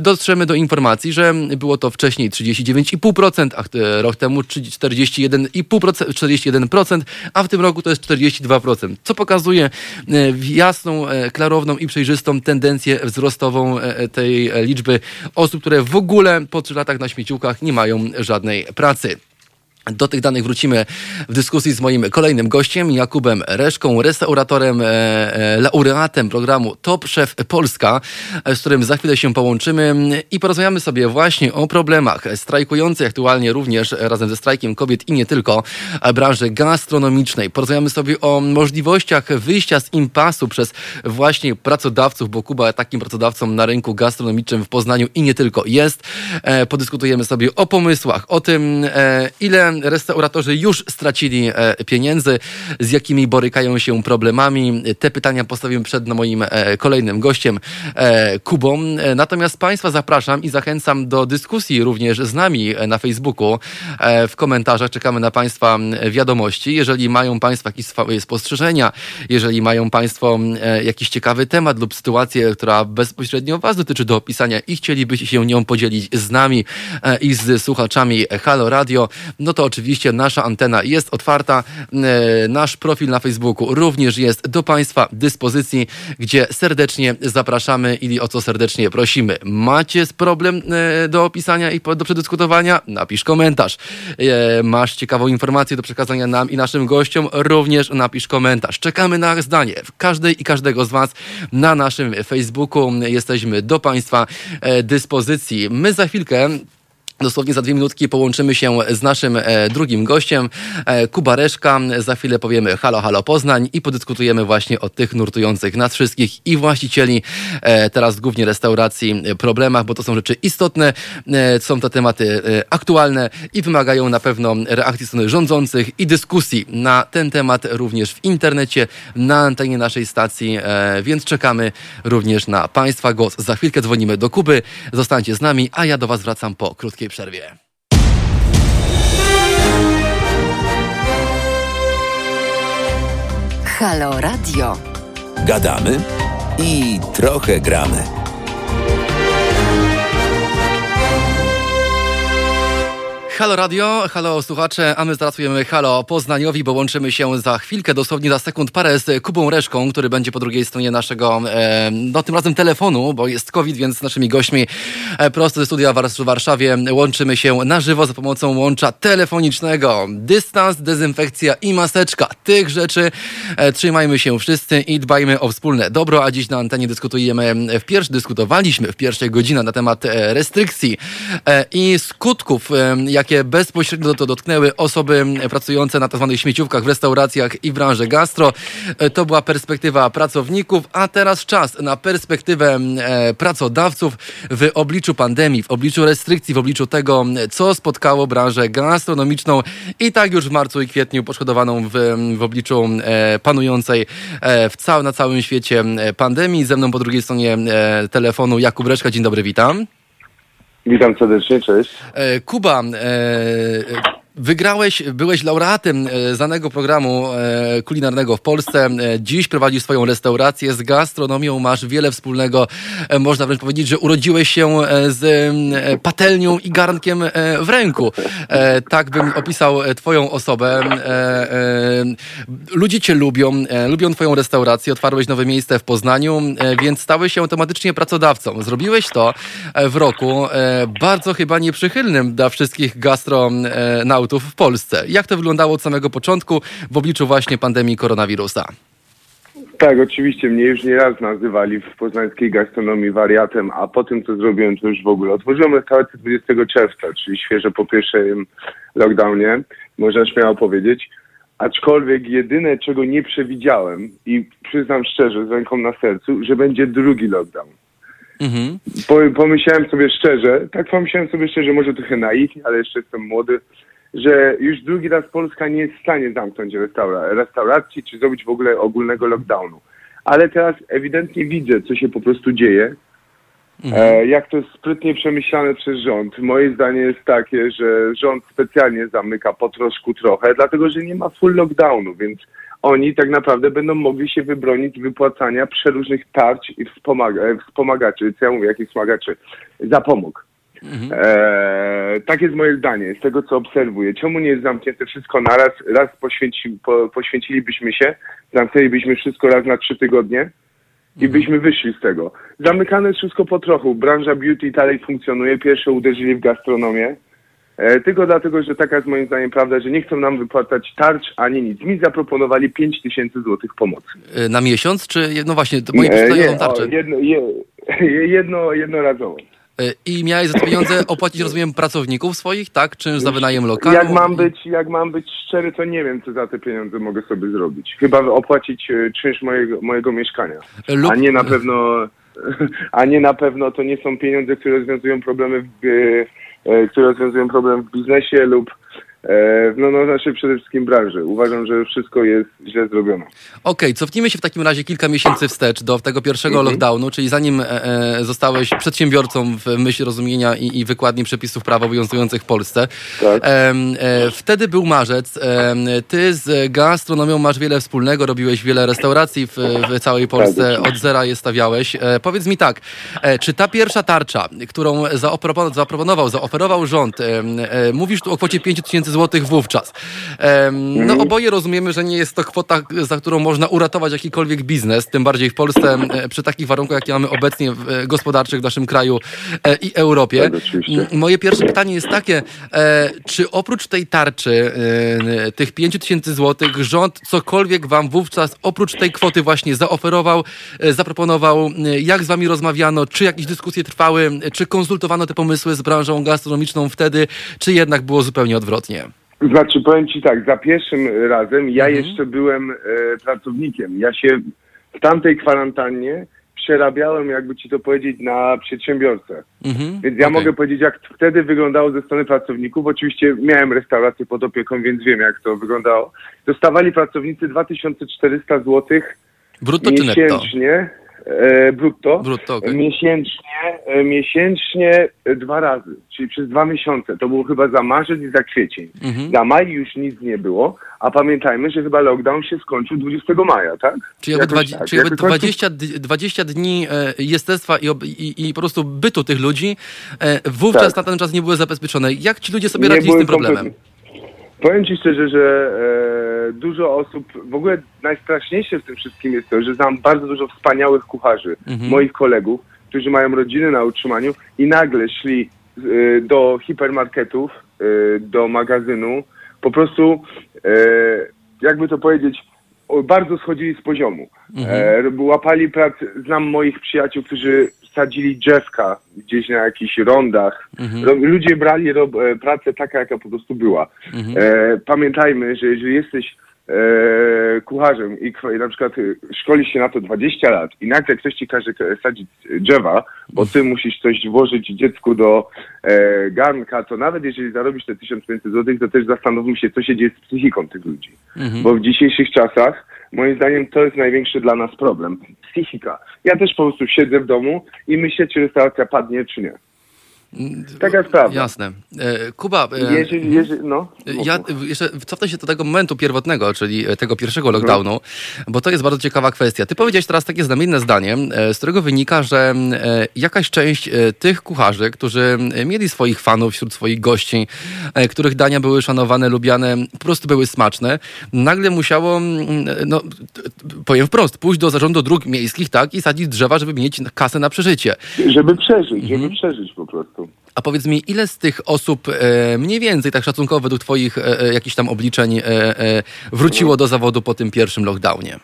dotrzemy do informacji, że było to wcześniej 39,5%, a rok temu 41,5%, 41%, a w tym roku to jest 42%, co pokazuje e, jasną, e, klarowną i przejrzystą tendencję wzrostową tej liczby osób, które w ogóle po 3 latach na śmieciówkach nie mają żadnej pracy. Do tych danych wrócimy w dyskusji z moim kolejnym gościem, Jakubem Reszką, restauratorem, e, e, laureatem programu Top Chef Polska, z którym za chwilę się połączymy i porozmawiamy sobie właśnie o problemach strajkujących aktualnie również razem ze strajkiem kobiet i nie tylko branży gastronomicznej. Porozmawiamy sobie o możliwościach wyjścia z impasu przez właśnie pracodawców, bo Kuba takim pracodawcą na rynku gastronomicznym w Poznaniu i nie tylko jest. E, podyskutujemy sobie o pomysłach, o tym, e, ile restauratorzy już stracili e, pieniędzy, z jakimi borykają się problemami. Te pytania postawiłem przed moim e, kolejnym gościem, e, Kubą. Natomiast Państwa zapraszam i zachęcam do dyskusji również z nami na Facebooku. W komentarzach czekamy na Państwa wiadomości. Jeżeli mają Państwo jakieś swoje spostrzeżenia, jeżeli mają Państwo jakiś ciekawy temat lub sytuację, która bezpośrednio Was dotyczy do opisania i chcielibyście się nią podzielić z nami i z słuchaczami Halo Radio, no to oczywiście nasza antena jest otwarta. E, nasz profil na Facebooku również jest do Państwa dyspozycji, gdzie serdecznie zapraszamy i o co serdecznie prosimy. Macie problem e, do opisania i do przedyskutowania? Napisz komentarz. E, masz ciekawą informację do przekazania nam i naszym gościom? Również napisz komentarz. Czekamy na zdanie każdej i każdego z Was na naszym Facebooku. Jesteśmy do Państwa dyspozycji. My za chwilkę Dosłownie za dwie minutki połączymy się z naszym e, drugim gościem, e, Kuba Reszka. Za chwilę powiemy halo, halo Poznań i podyskutujemy właśnie o tych nurtujących nas wszystkich i właścicieli, e, teraz głównie restauracji, problemach, bo to są rzeczy istotne, są to tematy aktualne i wymagają na pewno reakcji strony rządzących i dyskusji na ten temat również w internecie, na antenie naszej stacji, więc czekamy również na Państwa głos. Za chwilkę dzwonimy do Kuby, zostańcie z nami, a ja do Was wracam po krótkiej przerwie. Halo Radio. Gadamy i trochę gramy. Halo Radio, halo słuchacze, a my zapracujemy halo Poznaniowi, bo łączymy się za chwilkę, dosłownie za sekund parę z Kubą Reszką, który będzie po drugiej stronie naszego, e, no tym razem telefonu, bo jest COVID, więc z naszymi gośćmi e, prosto ze studia w Warszawie łączymy się na żywo za pomocą łącza telefonicznego. Dystans, dezynfekcja i maseczka. Tych rzeczy e, trzymajmy się wszyscy i dbajmy o wspólne dobro, a dziś na antenie dyskutujemy, w pierwszy, dyskutowaliśmy w pierwszej godzinie na temat e, restrykcji e, i skutków, e, jakie bezpośrednio to dotknęły osoby pracujące na tzw. śmieciówkach w restauracjach i w branży gastro. E, To była perspektywa pracowników, a teraz czas na perspektywę e, pracodawców w obliczu pandemii, w obliczu restrykcji, w obliczu tego, co spotkało branżę gastronomiczną i tak już w marcu i kwietniu poszkodowaną w, w obliczu e, panującej w cał, na całym świecie pandemii. Ze mną po drugiej stronie telefonu Jakub Reszka. Dzień dobry, witam. Witam serdecznie, cześć. E, Kuba, e, wygrałeś, byłeś laureatem e, znanego programu e, kulinarnego w Polsce. E, Dziś prowadzisz swoją restaurację z gastronomią, masz wiele wspólnego. Można wręcz powiedzieć, że urodziłeś się z patelnią i garnkiem w ręku. Tak bym opisał twoją osobę. Ludzie cię lubią, lubią twoją restaurację, otwarłeś nowe miejsce w Poznaniu, więc stałeś się automatycznie pracodawcą. Zrobiłeś to w roku bardzo chyba nieprzychylnym dla wszystkich w Polsce. Jak to wyglądało od samego początku w obliczu właśnie pandemii koronawirusa? Tak, oczywiście mnie już nie raz nazywali w poznańskiej gastronomii wariatem, a po tym, co zrobiłem, to już w ogóle. Otworzyłem restaurację 20 czerwca, czyli świeżo po pierwszym lockdownie, można śmiało powiedzieć. Aczkolwiek jedyne, czego nie przewidziałem i przyznam szczerze, z ręką na sercu, że będzie drugi lockdown. Mhm. Po, pomyślałem sobie szczerze, tak pomyślałem sobie szczerze, może trochę naiwnie, ale jeszcze jestem młody, że już drugi raz Polska nie jest w stanie zamknąć restaura restauracji czy zrobić w ogóle ogólnego lockdownu. Ale teraz ewidentnie widzę, co się po prostu dzieje. E, jak to jest sprytnie przemyślane przez rząd. Moje zdanie jest takie, że rząd specjalnie zamyka po troszku trochę, dlatego że nie ma full lockdownu, więc oni tak naprawdę będą mogli się wybronić wypłacania przeróżnych tarcz i wspomaga wspomagaczy, co ja mówię, jakich wspomagaczy, zapomóg. Eee, tak jest moje zdanie, z tego co obserwuję. Czemu nie jest zamknięte wszystko naraz? Raz poświęci, po, poświęcilibyśmy się, zamknęlibyśmy wszystko raz na trzy tygodnie i byśmy wyszli z tego. Zamykane jest wszystko po trochu. Branża beauty dalej funkcjonuje. Pierwsze uderzyli w gastronomię. E, tylko dlatego, że taka jest moim zdaniem prawda, że nie chcą nam wypłacać tarcz ani nic. Mi zaproponowali 5 tysięcy złotych pomocy. Y, Na miesiąc, czy no właśnie, E, przedstawiają je- tarczę. o, jedno, je, jedno, jednorazowo. I miałeś za te pieniądze opłacić, rozumiem, pracowników swoich, tak? Czynsz za wynajem lokalu? Jak mam być, jak mam być szczery, to nie wiem, co za te pieniądze mogę sobie zrobić. Chyba opłacić e, czynsz mojego, mojego mieszkania. Lub- A nie na pewno, a nie na pewno to nie są pieniądze, które rozwiązują problemy w, e, e, które rozwiązują problem w biznesie lub no, no znaczy przede wszystkim branży. Uważam, że wszystko jest źle zrobione. Okej, cofnijmy się w takim razie kilka miesięcy wstecz do tego pierwszego Mhm. lockdownu, czyli zanim e, e, zostałeś przedsiębiorcą w myśl rozumienia i, i wykładni przepisów prawa obowiązujących w Polsce. Tak. Em, e, wtedy był marzec. Ty z gastronomią masz wiele wspólnego, robiłeś wiele restauracji w, w całej Polsce, Tak. od zera je stawiałeś. E, powiedz mi tak, e, czy ta pierwsza tarcza, którą zaoproponował, zaproponował, zaoferował rząd, e, mówisz tu o kwocie 5 tysięcy złotych wówczas. No oboje rozumiemy, że nie jest to kwota, za którą można uratować jakikolwiek biznes, tym bardziej w Polsce e, przy takich warunkach, jakie mamy obecnie w, e, gospodarczych w naszym kraju e, i Europie. Tak, Moje pierwsze pytanie jest takie, czy oprócz tej tarczy, tych 5 tysięcy złotych, rząd cokolwiek wam wówczas oprócz tej kwoty właśnie zaoferował, zaproponował, jak z wami rozmawiano, czy jakieś dyskusje trwały, czy konsultowano te pomysły z branżą gastronomiczną wtedy, czy jednak było zupełnie odwrotnie? Znaczy, powiem Ci tak, za pierwszym razem ja Mhm. jeszcze byłem e, pracownikiem. Ja się w tamtej kwarantannie przerabiałem, jakby Ci to powiedzieć, na przedsiębiorcę. Mhm. Więc ja Okej. mogę powiedzieć, jak wtedy wyglądało ze strony pracowników. Oczywiście miałem restaurację pod opieką, więc wiem, jak to wyglądało. Dostawali pracownicy 2400 zł Brutto czy netto? E, brutto, Brutto, okej. miesięcznie, e, miesięcznie dwa razy, czyli przez dwa miesiące. To było chyba za marzec i za kwiecień. Mhm. Za maj już nic nie było, a pamiętajmy, że chyba lockdown się skończył 20 maja, tak? Czyli jakby, dwa, tak. czyli jakby Jakby końcu- 20, d- 20 dni e, jestestwa i, i, i po prostu bytu tych ludzi e, wówczas Tak. na ten czas nie były zabezpieczone. Jak ci ludzie sobie Nie radzili z tym problemem? kompletnie. Powiem Ci szczerze, że e, dużo osób, w ogóle najstraszniejsze w tym wszystkim jest to, że znam bardzo dużo wspaniałych kucharzy, Mhm. moich kolegów, którzy mają rodziny na utrzymaniu i nagle szli e, do hipermarketów, e, do magazynu, po prostu, e, jakby to powiedzieć, bardzo schodzili z poziomu. E, łapali pracę, znam moich przyjaciół, którzy sadzili drzewka gdzieś na jakichś rondach. Ro, ludzie brali e, pracę taka, jaka po prostu była. E, pamiętajmy, że jeżeli jesteś e, kucharzem i, na przykład e, szkolisz się na to 20 lat i nagle ktoś ci każe e, sadzić drzewa, bo ty musisz coś włożyć dziecku do e, garnka, to nawet jeżeli zarobisz te 1500 zł, to też zastanówmy się, co się dzieje z psychiką tych ludzi. Bo w dzisiejszych czasach, moim zdaniem, to jest największy dla nas problem. Psychika. Ja też po prostu siedzę w domu i myślę, czy restauracja padnie, czy nie. Taka jest prawda. Jasne. E, Kuba, e, Jeżeli, jeżeli, no. Ja y, jeszcze cofnę się do tego momentu pierwotnego, czyli e, tego pierwszego lockdownu, bo to jest bardzo ciekawa kwestia. Ty powiedziałeś teraz takie znamienne zdanie, e, z którego wynika, że e, jakaś część e, tych kucharzy, którzy e, mieli swoich fanów wśród swoich gości, e, których dania były szanowane, lubiane, po prostu były smaczne, nagle musiało, mm, no, powiem wprost, pójść do zarządu dróg miejskich, tak, i sadzić drzewa, żeby mieć kasę na przeżycie. Żeby przeżyć, Mhm. żeby przeżyć po prostu. A powiedz mi, ile z tych osób, e, mniej więcej tak szacunkowo według twoich e, e, jakichś tam obliczeń, wróciło do zawodu po tym pierwszym lockdownie?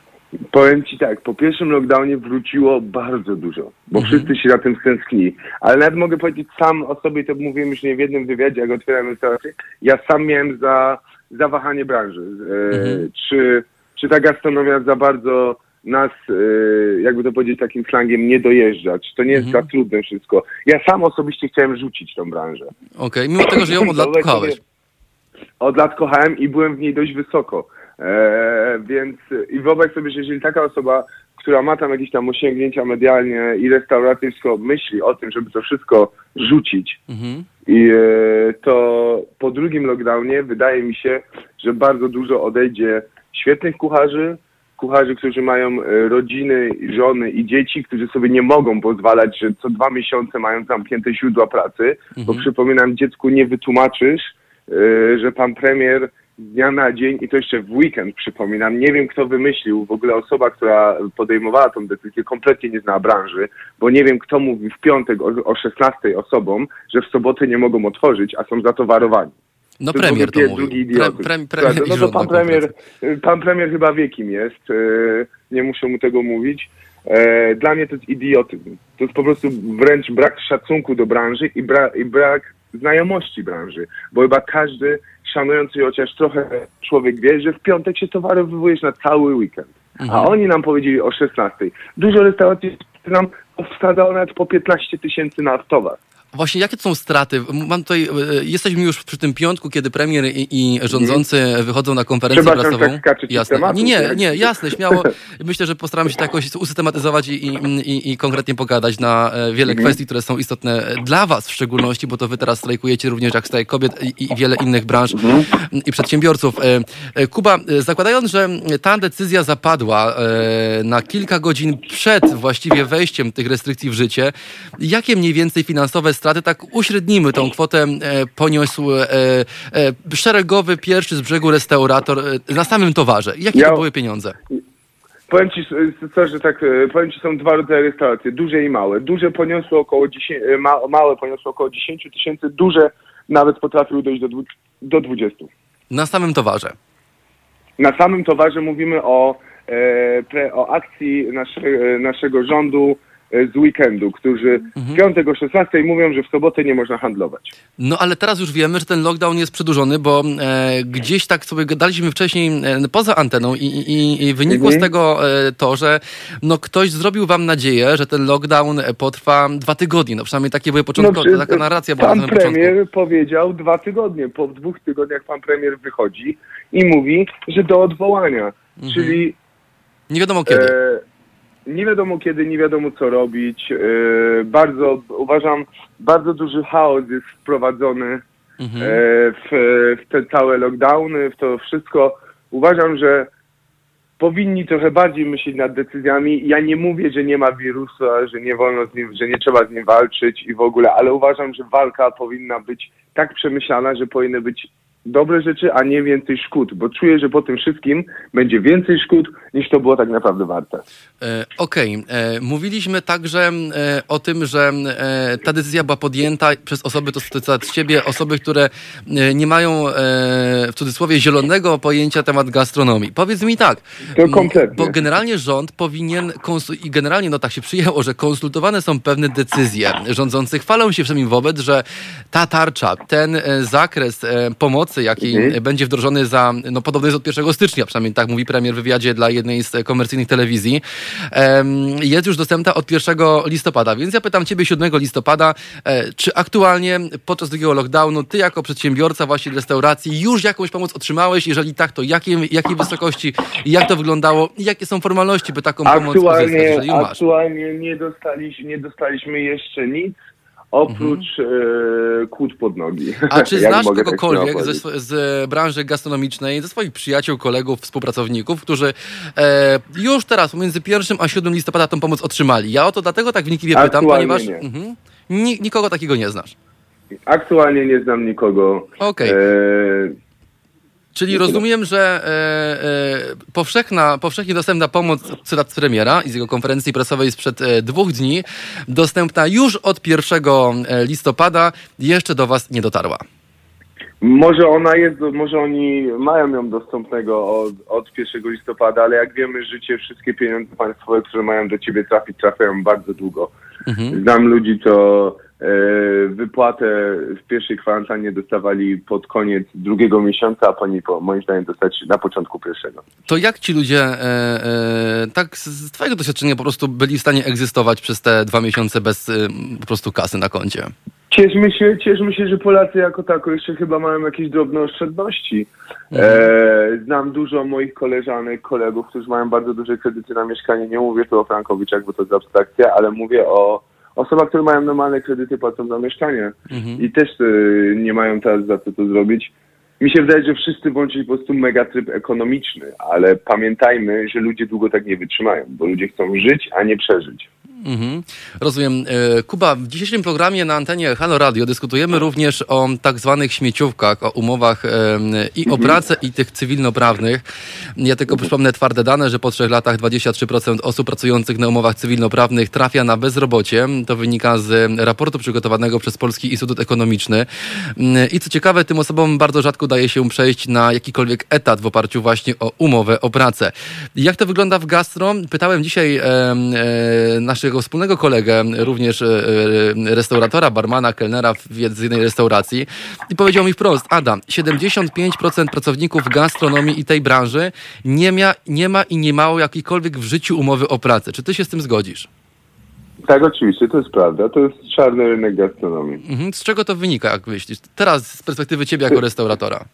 Powiem Ci tak, po pierwszym lockdownie wróciło bardzo dużo, bo Mhm. wszyscy się na tym stęsknili. Ale nawet mogę powiedzieć sam o sobie, to mówiłem już nie w jednym wywiadzie, jak otwierałem restaurację, ja sam miałem za, zawahanie branży. E, Mhm. czy, czy ta gastronomia za bardzo nas, e, jakby to powiedzieć takim slangiem, nie dojeżdżać. To nie jest Mhm. za trudne wszystko. Ja sam osobiście chciałem rzucić tą branżę. Okej, mimo tego, że ją od lat kochałeś. Od lat kochałem i byłem w niej dość wysoko. E, więc i wyobraź sobie, że jeżeli taka osoba, która ma tam jakieś tam osiągnięcia medialnie i restauracje, wszystko myśli o tym, żeby to wszystko rzucić, Mhm. i e, to po drugim lockdownie wydaje mi się, że bardzo dużo odejdzie świetnych kucharzy, kucharzy, którzy mają e, rodziny, żony i dzieci, którzy sobie nie mogą pozwalać, że co dwa miesiące mają zamknięte źródła pracy, bo przypominam, dziecku nie wytłumaczysz, e, że pan premier z dnia na dzień i to jeszcze w weekend przypominam, nie wiem kto wymyślił, w ogóle osoba, która podejmowała tą decyzję kompletnie nie zna branży, bo nie wiem kto mówi w piątek o, o 16 osobom, że w sobotę nie mogą otworzyć, a są zatowarowani. No To jest premier to drugi Pre, pre, i no to pan premier, pan premier chyba wie kim jest, e, nie muszę mu tego mówić. E, Dla mnie to jest idiotyzm. To jest po prostu wręcz brak szacunku do branży i, bra, i brak znajomości branży, bo chyba każdy szanujący chociaż trochę człowiek wie, że w piątek się towarowujesz na cały weekend. A oni nam powiedzieli o 16. Dużo restauracji nam wsadzało nawet po 15 tysięcy na towar. Właśnie jakie to są straty? Mam tutaj, e, jesteśmy już przy tym piątku, kiedy premier i, i rządzący wychodzą na konferencję prasową. tak jasne. tematu, nie, nie, tak? nie, jasne, śmiało. Myślę, że postaramy się to jakoś usystematyzować i, i, i, konkretnie pogadać na e, wiele kwestii, które są istotne dla was w szczególności, bo to wy teraz strajkujecie również jak strajk kobiet i, wiele innych branż i przedsiębiorców. E, e, Kuba, e, zakładając, że ta decyzja zapadła e, na kilka godzin przed właściwie wejściem tych restrykcji w życie, jakie mniej więcej finansowe straty, tak uśrednimy tą kwotę, e, poniósł e, e, szeregowy pierwszy z brzegu restaurator na samym towarze? Jakie Ja- to były pieniądze? Powiem ci, tak, powiem ci, są dwa rodzaje restauracji, duże i małe. Duże poniosły około 10, e, ma, małe poniosły około 10 tysięcy, duże nawet potrafiły dojść do, do 20. Na samym towarze. Na samym towarze mówimy o, e, pre, o akcji nasze, naszego rządu z weekendu, którzy w piątek o 16 mówią, że w sobotę nie można handlować. No ale teraz już wiemy, że ten lockdown jest przedłużony, bo e, gdzieś tak sobie gadaliśmy wcześniej e, poza anteną i, i, i wynikło z Mhm. tego e, to, że no, ktoś zrobił wam nadzieję, że ten lockdown e, potrwa dwa tygodnie. No przynajmniej takie były początkowe, przecież taka narracja była Pan na samym początku. premier powiedział dwa tygodnie. Po dwóch tygodniach pan premier wychodzi i mówi, że do odwołania. Mhm. Czyli Nie wiadomo kiedy. Nie wiadomo kiedy, nie wiadomo co robić. E, bardzo, uważam, bardzo duży chaos jest wprowadzony mhm. w, w te całe lockdowny, w to wszystko. Uważam, że powinni trochę bardziej myśleć nad decyzjami. Ja nie mówię, że nie ma wirusa, że nie wolno z nim, że nie trzeba z nim walczyć i w ogóle, ale uważam, że walka powinna być tak przemyślana, że powinny być dobre rzeczy, a nie więcej szkód, bo czuję, że po tym wszystkim będzie więcej szkód niż to było tak naprawdę warte. E, Okej, okay. E, mówiliśmy także e, o tym, że e, ta decyzja była podjęta przez osoby, to cytat z ciebie, osoby, które nie mają w cudzysłowie zielonego pojęcia temat gastronomii. Powiedz mi tak, to kompletnie. bo generalnie rząd powinien, i generalnie no tak się przyjęło, że konsultowane są pewne decyzje rządzących, chwalą się przynajmniej wobec, że ta tarcza, ten zakres pomocy pomocy, jaki mhm. będzie wdrożony za, no podobno jest od 1 stycznia, przynajmniej tak mówi premier w wywiadzie dla jednej z komercyjnych telewizji, jest już dostępna od 1 listopada. Więc ja pytam ciebie 7 listopada, e, czy aktualnie podczas drugiego lockdownu ty jako przedsiębiorca właśnie restauracji już jakąś pomoc otrzymałeś? Jeżeli tak, to jakiej, jakiej wysokości, jak to wyglądało jakie są formalności, by taką pomoc aktualnie, uzyskać, jeżeli masz? Aktualnie nie dostaliśmy, nie dostaliśmy jeszcze nic oprócz mhm. e, kłód pod nogi. A czy znasz tak kogokolwiek tak ze, z branży gastronomicznej, ze swoich przyjaciół, kolegów, współpracowników, którzy e, już teraz pomiędzy 1 a 7 listopada tą pomoc otrzymali? Ja o to dlatego tak wnikliwie pytam, ponieważ nie. Mhm, nikogo takiego nie znasz. Aktualnie nie znam nikogo. Okej. Okay. E, Czyli rozumiem, że e, e, powszechna, powszechnie dostępna pomoc, cytat premiera i z jego konferencji prasowej sprzed e, dwóch dni, dostępna już od 1 e, listopada, jeszcze do Was nie dotarła. Może ona jest, może oni mają ją dostępnego od, od 1 listopada, ale jak wiemy, życie, wszystkie pieniądze państwowe, które mają do ciebie trafić, trafiają bardzo długo. Mhm. Znam ludzi, co wypłatę w pierwszej kwarantannie dostawali pod koniec drugiego miesiąca, a pani po, moim zdaniem dostać na początku pierwszego. To jak ci ludzie, e, e, tak z twojego doświadczenia po prostu byli w stanie egzystować przez te dwa miesiące bez e, po prostu kasy na koncie? Cieszmy się, cieszmy się, że Polacy jako tako jeszcze chyba mają jakieś drobne oszczędności. Mhm. E, znam dużo moich koleżanek, kolegów, którzy mają bardzo duże kredyty na mieszkanie. Nie mówię tu o Frankowiczach, bo to jest abstrakcja, ale mówię o osoba, które mają normalne kredyty, płacą za mieszkanie mhm. i też y, nie mają teraz za co to zrobić. Mi się wydaje, że wszyscy włączyli po prostu megatryb ekonomiczny, ale pamiętajmy, że ludzie długo tak nie wytrzymają, bo ludzie chcą żyć, a nie przeżyć. Mhm. Rozumiem. E, Kuba, w dzisiejszym programie na antenie Halo Radio dyskutujemy również o tak zwanych śmieciówkach, o umowach i o mhm. pracę, i tych cywilnoprawnych. Ja tylko przypomnę twarde dane, że po trzech latach 23% osób pracujących na umowach cywilnoprawnych trafia na bezrobocie. To wynika z raportu przygotowanego przez Polski Instytut Ekonomiczny. I co ciekawe, tym osobom bardzo rzadko udaje się przejść na jakikolwiek etat w oparciu właśnie o umowę o pracę. Jak to wygląda w gastro? Pytałem dzisiaj e, e, naszych naszego wspólnego kolegę, również e, e, restauratora, barmana, kelnera w jednej restauracji i powiedział mi wprost, Adam, 75% pracowników gastronomii i tej branży nie, mia, nie ma i nie mało jakiejkolwiek w życiu umowy o pracę. Czy ty się z tym zgodzisz? Tak, oczywiście, to jest prawda. To jest czarny rynek gastronomii. Mhm. Z czego to wynika, jak myślisz? Teraz z perspektywy ciebie jako restauratora.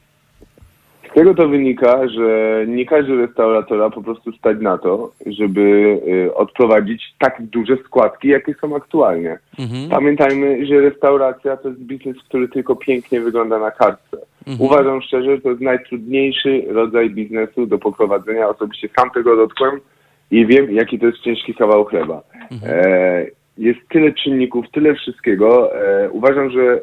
Z tego to wynika, że nie każdy restauratora po prostu stać na to, żeby y, odprowadzić tak duże składki, jakie są aktualnie. Mhm. Pamiętajmy, że restauracja to jest biznes, który tylko pięknie wygląda na kartce. Mhm. Uważam szczerze, że to jest najtrudniejszy rodzaj biznesu do poprowadzenia. Osobiście sam tego dotknąłem i wiem, jaki to jest ciężki kawał chleba. Mhm. E, jest tyle czynników, tyle wszystkiego. E, uważam, że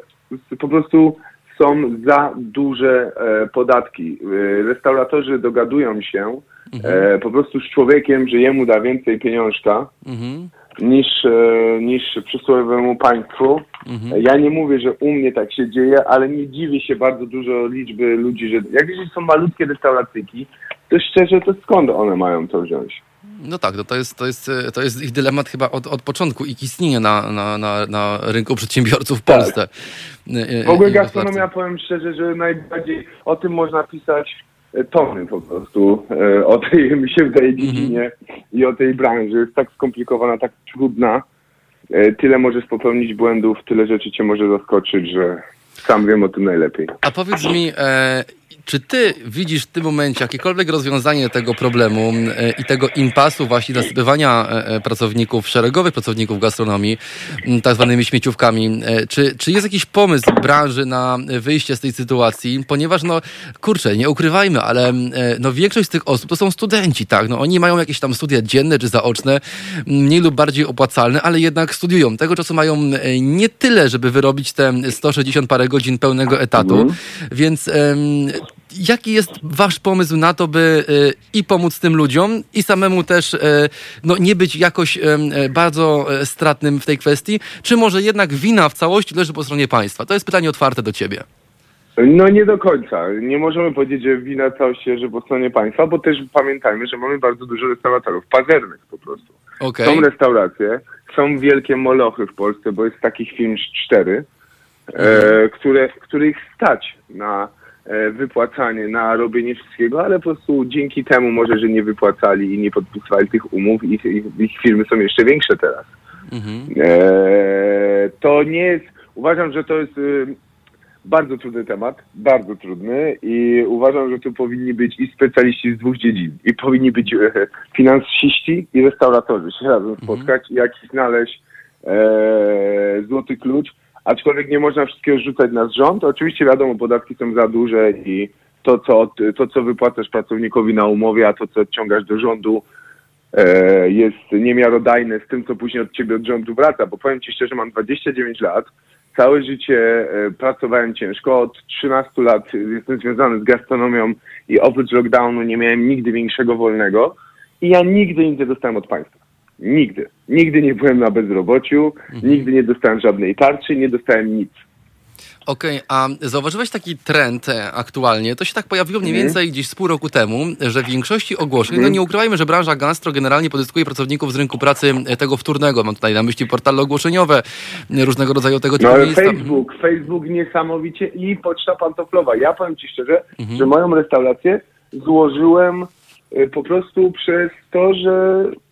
po prostu są za duże e, podatki. E, restauratorzy dogadują się mhm. e, po prostu z człowiekiem, że jemu da więcej pieniążka mhm. niż, niż przysłowiowemu państwu. Mhm. Ja nie mówię, że u mnie tak się dzieje, ale nie dziwię się bardzo dużo liczby ludzi, że jak jeśli są malutkie restauracyjki, to szczerze, to skąd one mają to wziąć? No tak, no to, jest, to, jest, to jest ich dylemat chyba od, od początku ich istnienia na, na, na, na rynku przedsiębiorców w tak. Polsce. W ogóle gastronomia, powiem szczerze, że najbardziej o tym można pisać e, tony po prostu, e, o tej, mi się wydaje, mhm. dziedzinie mm -hmm. i o tej branży. Jest tak skomplikowana, tak trudna. E, tyle możesz popełnić błędów, tyle rzeczy cię może zaskoczyć, że sam wiem o tym najlepiej. A powiedz mi, czy ty widzisz w tym momencie jakiekolwiek rozwiązanie tego problemu e, i tego impasu właśnie nasypywania e, e, pracowników, szeregowych pracowników gastronomii, tak zwanymi śmieciówkami? Czy, czy jest jakiś pomysł branży na wyjście z tej sytuacji? Ponieważ, no kurczę, nie ukrywajmy, ale no, większość z tych osób to są studenci, tak? No, oni mają jakieś tam studia dzienne czy zaoczne, mniej lub bardziej opłacalne, ale jednak studiują. Tego czasu mają nie tyle, żeby wyrobić te 160 parę godzin pełnego etatu, mm. więc jaki jest wasz pomysł na to, by y, i pomóc tym ludziom, i samemu też y, no, nie być jakoś y, bardzo stratnym w tej kwestii? Czy może jednak wina w całości leży po stronie państwa? To jest pytanie otwarte do ciebie. No nie do końca. Nie możemy powiedzieć, że wina całości leży po stronie państwa, bo też pamiętajmy, że mamy bardzo dużo restauratorów pazernych po prostu. Okay. Są restauracje, są wielkie molochy w Polsce, bo jest takich firm cztery, e, mhm. które, których stać na wypłacanie na robienie wszystkiego, ale po prostu dzięki temu może, że nie wypłacali i nie podpisywali tych umów i ich, ich firmy są jeszcze większe teraz. Mhm. E, to nie jest, uważam, że to jest y, bardzo trudny temat, bardzo trudny i uważam, że tu powinni być i specjaliści z dwóch dziedzin i powinni być e, finansiści i restauratorzy się razem mhm. spotkać i jakiś znaleźć e, złoty klucz, aczkolwiek nie można wszystkiego rzucać na rząd. Oczywiście wiadomo, podatki są za duże i to, co, to, co wypłacasz pracownikowi na umowie, a to, co odciągasz do rządu, e, jest niemiarodajne z tym, co później od ciebie od rządu wraca. Bo powiem ci szczerze, mam 29 lat, całe życie e, pracowałem ciężko, od 13 lat jestem związany z gastronomią i oprócz lockdownu nie miałem nigdy większego wolnego i ja nigdy nic nie dostałem od państwa. Nigdy. Nigdy nie byłem na bezrobociu, mhm. nigdy nie dostałem żadnej tarczy, nie dostałem nic. Okej, okay, a zauważyłeś taki trend e, aktualnie, to się tak pojawiło mniej mhm. więcej gdzieś z pół roku temu, że w większości ogłoszeń, no nie ukrywajmy, że branża gastro generalnie pozyskuje pracowników z rynku pracy e, tego wtórnego, mam tutaj na myśli portale ogłoszeniowe, e, różnego rodzaju tego typu no, miejsca. Facebook, Facebook niesamowicie i poczta pantoflowa. Ja powiem Ci szczerze, mhm. że moją restaurację złożyłem po prostu przez to, że E,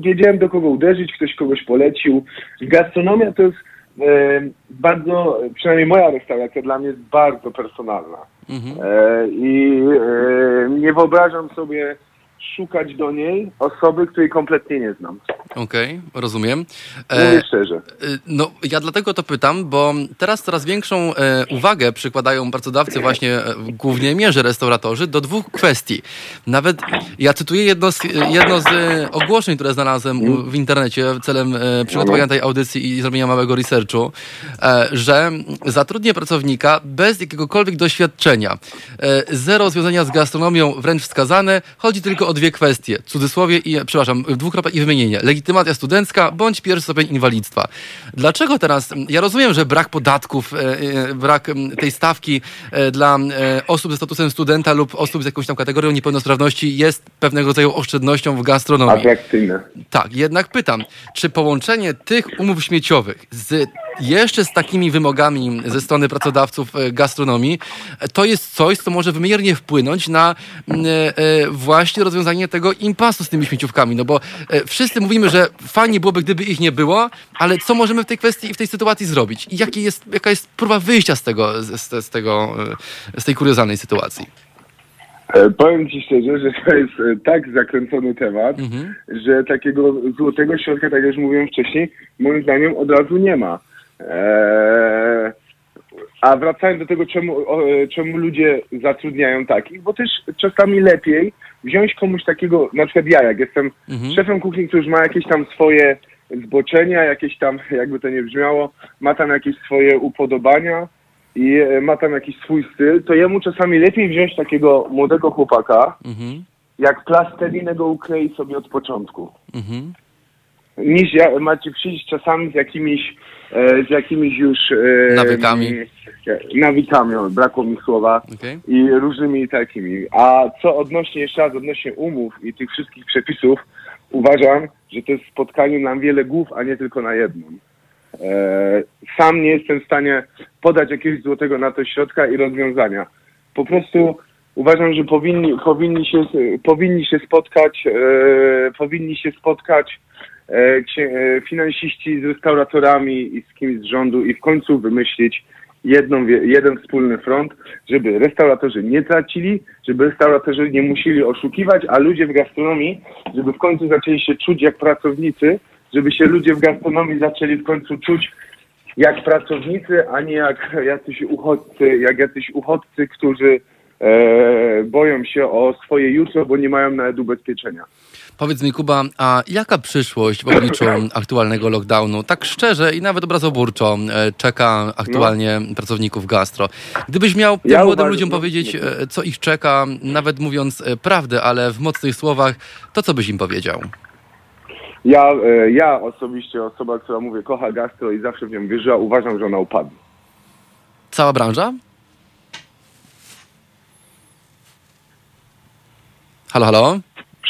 wiedziałem do kogo uderzyć, ktoś kogoś polecił. Gastronomia to jest e, bardzo, przynajmniej moja restauracja dla mnie jest bardzo personalna. Mhm. E, I nie wyobrażam sobie szukać do niej osoby, której kompletnie nie znam. Okej, okay, rozumiem. Mówię e, szczerze. E, no, ja dlatego to pytam, bo teraz coraz większą e, uwagę przykładają pracodawcy właśnie e, w głównej mierze restauratorzy do dwóch kwestii. Nawet ja cytuję jedno z, jedno z e, ogłoszeń, które znalazłem w internecie celem przygotowania tej audycji i zrobienia małego researchu, że zatrudnię pracownika bez jakiegokolwiek doświadczenia. zero związania z gastronomią wręcz wskazane. Chodzi tylko o dwie kwestie. Cudzysłowie i, przepraszam, dwukropek i wymienienie. Legitymacja studencka bądź pierwszy stopień inwalidztwa. Dlaczego teraz, ja rozumiem, że brak podatków, e, e, brak tej stawki e, dla osób ze statusem studenta lub osób z jakąś tam kategorią niepełnosprawności jest pewnego rodzaju oszczędnością w gastronomii. Atrakcyjne. Tak, jednak pytam, czy połączenie tych umów śmieciowych z jeszcze z takimi wymogami ze strony pracodawców gastronomii, to jest coś, co może wymiernie wpłynąć na właśnie rozwiązanie tego impasu z tymi śmieciówkami. No bo wszyscy mówimy, że fajnie byłoby, gdyby ich nie było, ale co możemy w tej kwestii i w tej sytuacji zrobić? I jaki jest, jaka jest próba wyjścia z tego, z, z tego, z tej kuriozalnej sytuacji? Powiem Ci szczerze, że to jest tak zakręcony temat, mhm. że takiego złotego środka, tak jak już mówiłem wcześniej, moim zdaniem od razu nie ma. Eee, a wracając do tego, czemu, czemu ludzie zatrudniają takich, bo też czasami lepiej wziąć komuś takiego, na przykład ja, jak jestem mhm. szefem kuchni, który już ma jakieś tam swoje zboczenia, jakieś tam, jakby to nie brzmiało, ma tam jakieś swoje upodobania i e, ma tam jakiś swój styl, to jemu czasami lepiej wziąć takiego młodego chłopaka, mhm. jak plastelinę go uklei sobie od początku. Mhm. Niż ja, macie przyjść czasami z jakimiś E, z jakimiś już e, nawykami. Nawykami, brakło mi słowa okay. i różnymi takimi. A co odnośnie jeszcze raz, odnośnie umów i tych wszystkich przepisów, uważam, że to jest spotkanie na wiele głów, a nie tylko na jedną. E, sam nie jestem w stanie podać jakiegoś złotego na to środka i rozwiązania. Po prostu uważam, że powinni, powinni, się, powinni się spotkać, powinni się spotkać E, e, finansiści z restauratorami i z kimś z rządu i w końcu wymyślić jedną, jeden wspólny front, żeby restauratorzy nie tracili, żeby restauratorzy nie musieli oszukiwać, a ludzie w gastronomii, żeby w końcu zaczęli się czuć jak pracownicy, żeby się ludzie w gastronomii zaczęli w końcu czuć jak pracownicy, a nie jak jacyś uchodźcy, jak jacyś uchodźcy, którzy e, boją się o swoje jutro, bo nie mają nawet ubezpieczenia. Powiedz mi, Kuba, a jaka przyszłość w obliczu aktualnego lockdownu, tak szczerze i nawet obrazoburczo, e, czeka aktualnie no. pracowników gastro? Gdybyś miał tym ja młodym ludziom no, powiedzieć, e, co ich czeka, nawet mówiąc e, prawdę, ale w mocnych słowach, to co byś im powiedział? Ja, ja osobiście, osoba, która mówię, kocha gastro i zawsze w nią wierzyła, uważam, że ona upadnie. Cała branża? Halo, halo?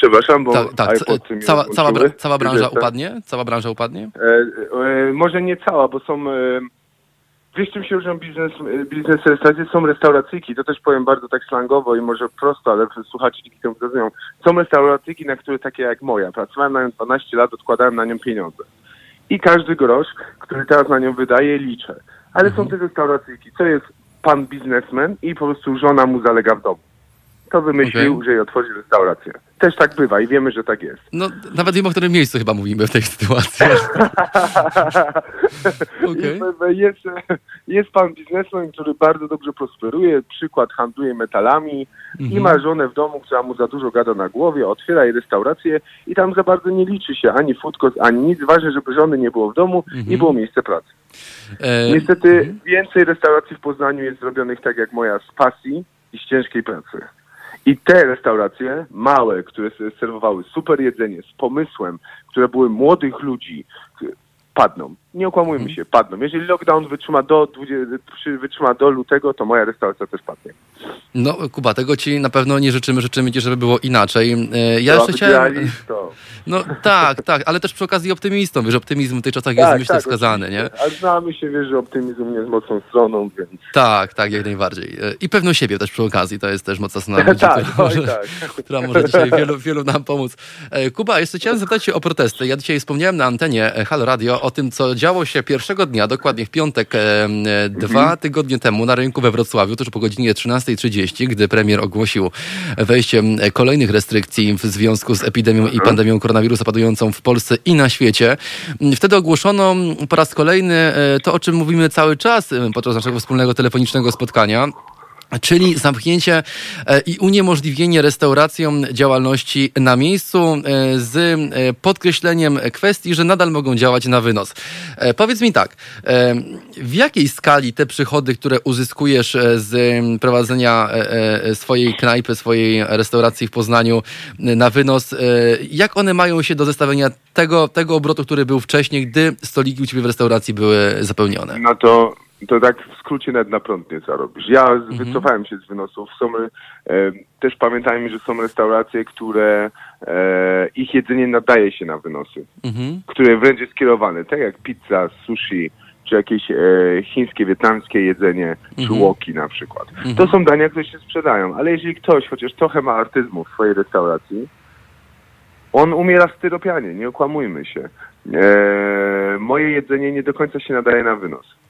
Przepraszam, bo tak, tak. Cała, cała, bra cała branża upadnie? Cała branża upadnie? E, e, może nie cała, bo są... E, wiesz, czym się różnią biznes, biznes restauracje? Są restauracyjki, to też powiem bardzo tak slangowo i może prosto, ale słuchacze dzięki temu zrozumieją. Są restauracyjki, na które takie jak moja. Pracowałem na nią 12 lat, odkładałem na nią pieniądze. I każdy grosz, który teraz na nią wydaje, liczę. Ale mhm. są te restauracyjki. Co jest pan biznesmen i po prostu żona mu zalega w domu to wymyślił, okay. że je otworzy restaurację. Też tak bywa i wiemy, że tak jest. No, nawet wiem, o którym miejscu chyba mówimy w tej sytuacji. okay. jest, jest pan biznesmen, który bardzo dobrze prosperuje, przykład handluje metalami i mhm. ma żonę w domu, która mu za dużo gada na głowie, otwiera jej restaurację i tam za bardzo nie liczy się ani food cost, ani nic. Ważne, żeby żony nie było w domu i mhm. było miejsce pracy. E... Niestety mhm. więcej restauracji w Poznaniu jest zrobionych tak jak moja z pasji i z ciężkiej pracy. I te restauracje, małe, które serwowały super jedzenie z pomysłem, które były młodych ludzi, padną. Nie okłamujmy mhm. się, padną. Jeżeli lockdown wytrzyma do, wytrzyma do lutego, to moja restauracja też padnie. No, Kuba, tego ci na pewno nie życzymy. Życzymy ci, żeby było inaczej. E, ja to jeszcze chciałem... No tak, tak, ale też przy okazji optymistą. Wiesz, optymizm w tych czasach tak, jest, myślę, tak, wskazany, nie? Ale znamy się, wiesz, że optymizm nie jest mocną stroną, więc... Tak, tak, jak najbardziej. E, I pewność siebie też przy okazji, to jest też mocna strona, tak, która, może, tak. która może dzisiaj wielu, wielu nam pomóc. E, Kuba, jeszcze chciałem zapytać się o protesty. Ja dzisiaj wspomniałem na antenie Halo Radio o tym, co działo się pierwszego dnia, dokładnie w piątek, dwa mhm. tygodnie temu na rynku we Wrocławiu, tuż po godzinie 13.30, gdy premier ogłosił wejście kolejnych restrykcji w związku z epidemią i pandemią koronawirusa padującą w Polsce i na świecie. Wtedy ogłoszono po raz kolejny e, to, o czym mówimy cały czas e, podczas naszego wspólnego telefonicznego spotkania czyli zamknięcie e, i uniemożliwienie restauracjom działalności na miejscu e, z e, podkreśleniem kwestii, że nadal mogą działać na wynos. Powiedz mi tak, w jakiej skali te przychody, które uzyskujesz z prowadzenia swojej knajpy, swojej restauracji w Poznaniu na wynos, jak one mają się do zestawienia tego, tego obrotu, który był wcześniej, gdy stoliki u Ciebie w restauracji były zapełnione? No to to tak skrócie nawet na prąd nie zarobisz. Ja mhm. wycofałem się z wynosów. Są, e, też pamiętajmy, że są restauracje, które e, ich jedzenie nadaje się na wynosy, mhm. które wręcz jest skierowane, tak jak pizza, sushi, czy jakieś e, chińskie, wietnamskie jedzenie, mhm. czy łoki na przykład. Mhm. To są dania, które się sprzedają, ale jeżeli ktoś chociaż trochę ma artyzmu w swojej restauracji, on umiera styropianie, nie okłamujmy się. E, moje jedzenie nie do końca się nadaje na wynos.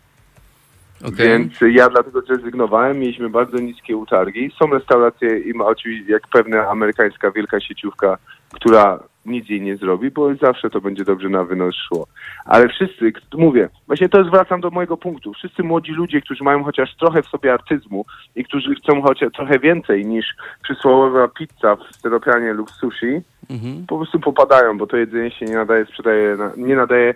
Okay. Więc ja dlatego zrezygnowałem. Mieliśmy bardzo niskie utargi. Są restauracje i ma oczywiście jak pewna amerykańska wielka sieciówka, która nic jej nie zrobi, bo zawsze to będzie dobrze na wynos szło. Ale wszyscy, mówię, właśnie to zwracam do mojego punktu. Wszyscy młodzi ludzie, którzy mają chociaż trochę w sobie artyzmu i którzy chcą chociaż trochę więcej niż przysłowiowa pizza w steropianie lub sushi, mhm. po prostu popadają, bo to jedzenie się nie nadaje, sprzedaje, nie nadaje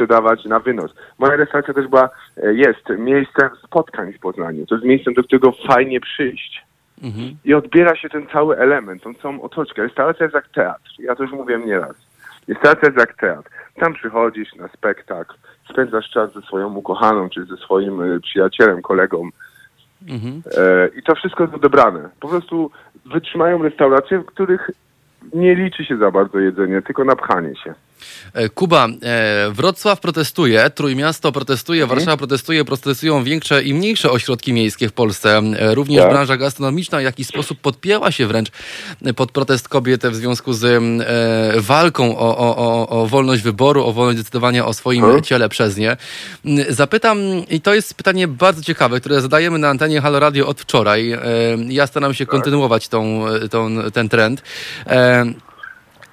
sprzedawać na wynos. Moja restauracja też była, e, jest miejscem spotkań w Poznaniu. To jest miejscem, do którego fajnie przyjść. Mhm. I odbiera się ten cały element, tą całą otoczkę. Restauracja jest jak teatr. Ja to już mówiłem nieraz. Restauracja jest jak teatr. Tam przychodzisz na spektakl, spędzasz czas ze swoją ukochaną, czy ze swoim e, przyjacielem, kolegą. Mhm. E, I to wszystko jest odebrane. Po prostu wytrzymają restauracje, w których nie liczy się za bardzo jedzenie, tylko napchanie się. E, Kuba, e, Wrocław protestuje, Trójmiasto protestuje, mhm. Warszawa protestuje, protestują większe i mniejsze ośrodki miejskie w Polsce. E, również tak. branża gastronomiczna w jakiś sposób podpięła się wręcz pod protest kobiet w związku z walką o, o, o, wolność wyboru, o wolność decydowania o swoim hmm. ciele przez nie. Zapytam, i to jest pytanie bardzo ciekawe, które zadajemy na antenie Halo Radio od wczoraj. Ja staram się tak. kontynuować tą, tą, ten trend.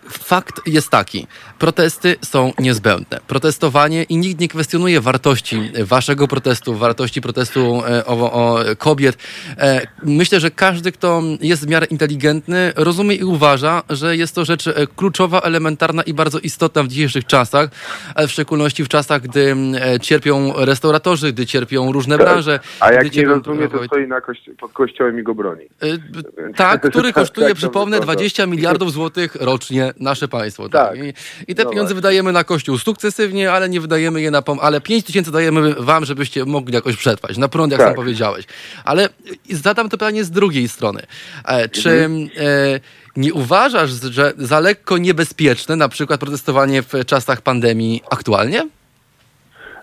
Fakt jest taki. Protesty są niezbędne. Protestowanie i nikt nie kwestionuje wartości waszego protestu, wartości protestu e, o, o kobiet. E, myślę, że każdy, kto jest w miarę inteligentny, rozumie i uważa, że jest to rzecz e, kluczowa, elementarna i bardzo istotna w dzisiejszych czasach, ale w szczególności w czasach, gdy cierpią restauratorzy, gdy cierpią różne tak. branże. A jak nie rozumie, to stoi na kości pod kościołem i go broni. Tak, który kosztuje, tak przypomnę, 20 miliardów złotych rocznie nasze państwo. Tak. tak. I, i te no pieniądze właśnie. wydajemy na kościół sukcesywnie, ale nie wydajemy je na pom... ale 5 tysięcy dajemy wam, żebyście mogli jakoś przetrwać. Na prąd, jak tak. sam powiedziałeś. Ale zadam to pytanie z drugiej strony. E, czy mhm. e, nie uważasz, że za lekko niebezpieczne na przykład protestowanie w czasach pandemii aktualnie?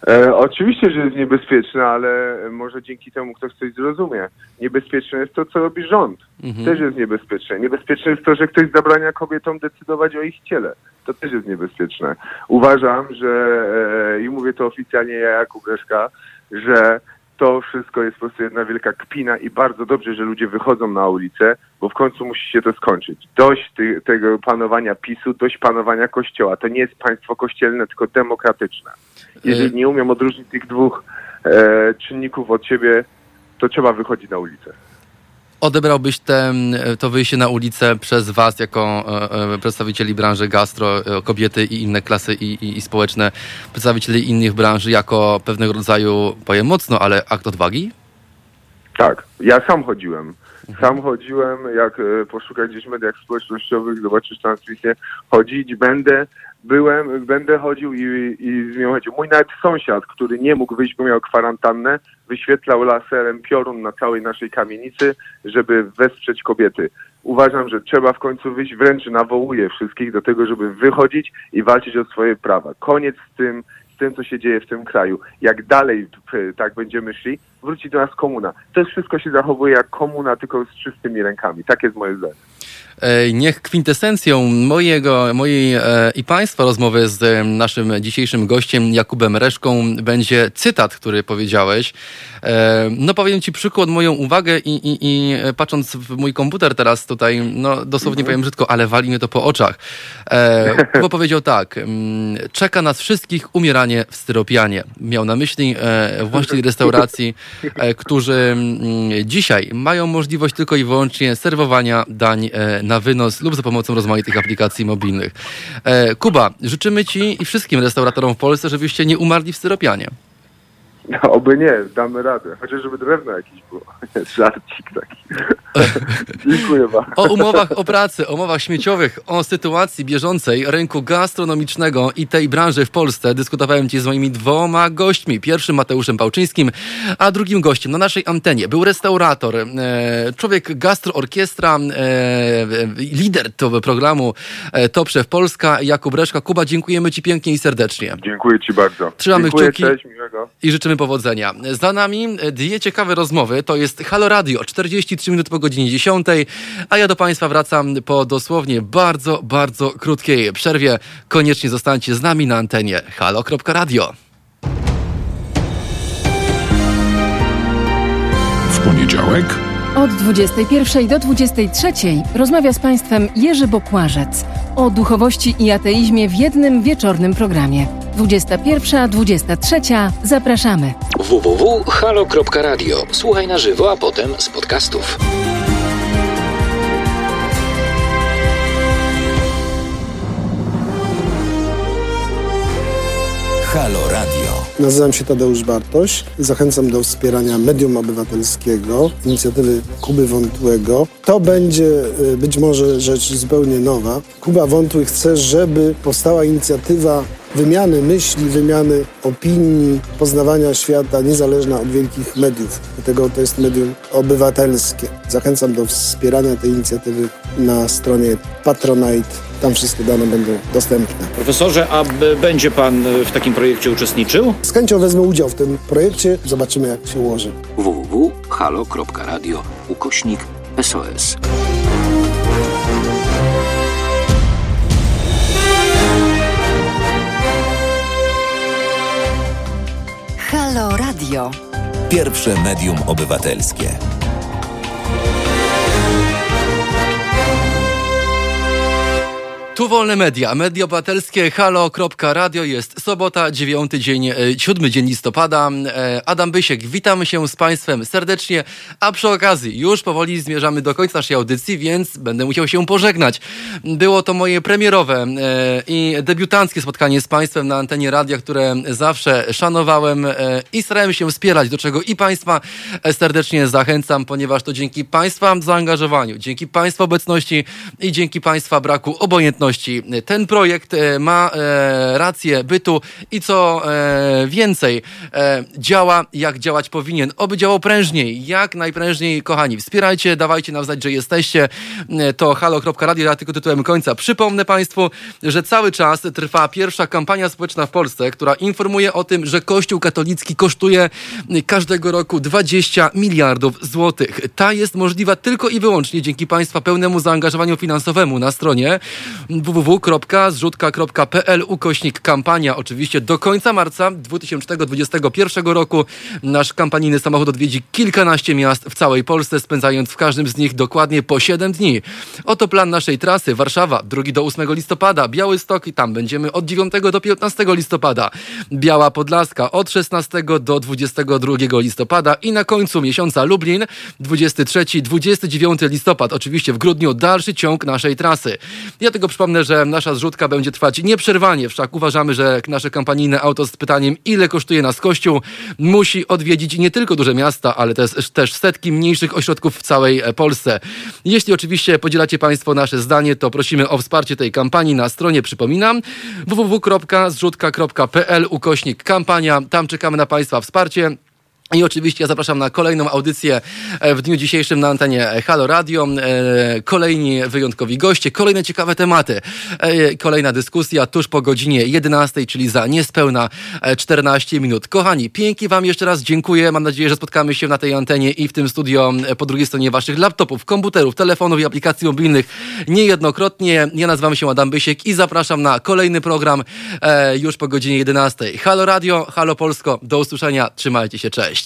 E, oczywiście, że jest niebezpieczne, ale może dzięki temu ktoś coś zrozumie. Niebezpieczne jest to, co robi rząd. Mhm. Też jest niebezpieczne. Niebezpieczne jest to, że ktoś zabrania kobietom decydować o ich ciele. To też jest niebezpieczne. Uważam, że e, i mówię to oficjalnie ja jako Greszka, że to wszystko jest po prostu jedna wielka kpina i bardzo dobrze, że ludzie wychodzą na ulicę, bo w końcu musi się to skończyć. Dość ty, tego panowania PiSu, dość panowania Kościoła. To nie jest państwo kościelne, tylko demokratyczne. Jeżeli y- nie umiem odróżnić tych dwóch e, czynników od siebie, to trzeba wychodzić na ulicę. Odebrałbyś te, to wyjście na ulicę przez Was, jako e, e, przedstawicieli branży gastro, e, kobiety i inne klasy i, i, i, społeczne, przedstawicieli innych branży, jako pewnego rodzaju, powiem mocno, ale akt odwagi? Tak, ja sam chodziłem. Sam chodziłem, jak poszukać gdzieś w mediach społecznościowych, zobaczysz transmisję, chodzić będę, byłem, będę chodził i, i z nią chodził. Mój nawet sąsiad, który nie mógł wyjść, bo miał kwarantannę, wyświetlał laserem piorun na całej naszej kamienicy, żeby wesprzeć kobiety. Uważam, że trzeba w końcu wyjść, wręcz nawołuję wszystkich do tego, żeby wychodzić i walczyć o swoje prawa. Koniec z tym, z tym, co się dzieje w tym kraju. Jak dalej tak będziemy szli, wróci do nas komuna. To wszystko się zachowuje jak komuna, tylko z czystymi rękami. Tak jest moje zdanie. E, niech kwintesencją mojego, mojej e, i Państwa rozmowy z e, naszym dzisiejszym gościem Jakubem Reszką będzie cytat, który powiedziałeś. No powiem Ci przykład, moją uwagę i, i, i patrząc w mój komputer teraz tutaj, no dosłownie mhm. powiem brzydko, ale wali mnie to po oczach. Bo powiedział tak, mm, czeka nas wszystkich umieranie w styropianie. Miał na myśli właścicieli restauracji, którzy mm, dzisiaj mają możliwość tylko i wyłącznie serwowania dań na wynos lub za pomocą rozmaitych aplikacji mobilnych. E, Kuba, życzymy Ci i wszystkim restauratorom w Polsce, żebyście nie umarli w styropianie. No, oby nie, damy radę. Chociaż żeby drewno jakieś było. Żarcik taki. Dziękuję bardzo. O umowach o pracy, o umowach śmieciowych, o sytuacji bieżącej rynku gastronomicznego i tej branży w Polsce dyskutowałem dziś z moimi dwoma gośćmi. Pierwszym Mateuszem Pałczyńskim, a drugim gościem na naszej antenie był restaurator, e, człowiek gastroorkiestra, e, lider tego programu e, Top Chef Polska, Jakub Reszka. Kuba, dziękujemy Ci pięknie i serdecznie. Dziękuję Ci bardzo. Trzymamy Dziękuję, kciuki cześć, miłego. i życzymy powodzenia. Za nami dwie ciekawe rozmowy. To jest Halo Radio, 43 minuty po godzinie 10, a ja do Państwa wracam po dosłownie bardzo, bardzo krótkiej przerwie. Koniecznie zostańcie z nami na antenie halo.radio. W poniedziałek od 21 do 23 rozmawia z Państwem Jerzy Bokłażec o duchowości i ateizmie w jednym wieczornym programie. 21-23 zapraszamy. www.halo.radio. Słuchaj na żywo, a potem z podcastów. Halo Radio. Nazywam się Tadeusz Bartoś. Zachęcam do wspierania medium obywatelskiego, inicjatywy Kuby Wątłego. To będzie y, być może rzecz zupełnie nowa. Kuba Wątły chce, żeby powstała inicjatywa wymiany myśli, wymiany opinii, poznawania świata niezależna od wielkich mediów. Dlatego to jest medium obywatelskie. Zachęcam do wspierania tej inicjatywy na stronie Patronite. Tam wszystkie dane będą dostępne. Profesorze, a będzie pan w takim projekcie uczestniczył? Z chęcią wezmę udział w tym projekcie. Zobaczymy, jak się ułoży. www.halo.radio ukośnik SOS. Pierwsze medium obywatelskie. Tu wolne media, media obywatelskie, halo.radio, jest sobota, dziewiąty dzień, e, siódmy dzień listopada. E, Adam Bysiek, witamy się z Państwem serdecznie, a przy okazji już powoli zmierzamy do końca naszej audycji, więc będę musiał się pożegnać. Było to moje premierowe e, i debiutanckie spotkanie z Państwem na antenie radia, które zawsze szanowałem i starałem się wspierać, do czego i Państwa serdecznie zachęcam, ponieważ to dzięki Państwa zaangażowaniu, dzięki Państwa obecności i dzięki Państwa braku obojętności ten projekt e, ma e, rację bytu i co e, więcej, działa jak działać powinien. Oby działał prężniej, jak najprężniej, kochani. Wspierajcie, dawajcie nam znać, że jesteście. To halo.radio, ja tylko tytułem końca. Przypomnę Państwu, że cały czas trwa pierwsza kampania społeczna w Polsce, która informuje o tym, że Kościół katolicki kosztuje każdego roku 20 miliardów złotych. Ta jest możliwa tylko i wyłącznie dzięki Państwa pełnemu zaangażowaniu finansowemu na stronie www.zrzutka.pl ukośnik kampania. Oczywiście do końca marca 2021 roku nasz kampanijny samochód odwiedzi kilkanaście miast w całej Polsce, spędzając w każdym z nich dokładnie po 7 dni. Oto plan naszej trasy. Warszawa 2 do 8 listopada, Białystok i tam będziemy od 9 do 15 listopada. Biała Podlaska od 16 do 22 listopada i na końcu miesiąca Lublin 23-29 listopad. Oczywiście w grudniu dalszy ciąg naszej trasy. Ja tego Przypomnę, że nasza zrzutka będzie trwać nieprzerwanie, wszak uważamy, że nasze kampanijne auto z pytaniem, ile kosztuje nas Kościół, musi odwiedzić nie tylko duże miasta, ale też, też setki mniejszych ośrodków w całej Polsce. Jeśli oczywiście podzielacie Państwo nasze zdanie, to prosimy o wsparcie tej kampanii na stronie, przypominam, www.zrzutka.pl ukośnik kampania. Tam czekamy na Państwa wsparcie. I oczywiście ja zapraszam na kolejną audycję e, w dniu dzisiejszym na antenie Halo Radio. E, kolejni wyjątkowi goście, kolejne ciekawe tematy. E, kolejna dyskusja tuż po godzinie 11, czyli za niespełna 14 minut. Kochani, pięknie Wam jeszcze raz dziękuję. Mam nadzieję, że spotkamy się na tej antenie i w tym studio po drugiej stronie Waszych laptopów, komputerów, telefonów i aplikacji mobilnych niejednokrotnie. Ja nazywam się Adam Bysiek i zapraszam na kolejny program już po godzinie 11. Halo Radio, Halo Polsko. Do usłyszenia. Trzymajcie się. Cześć.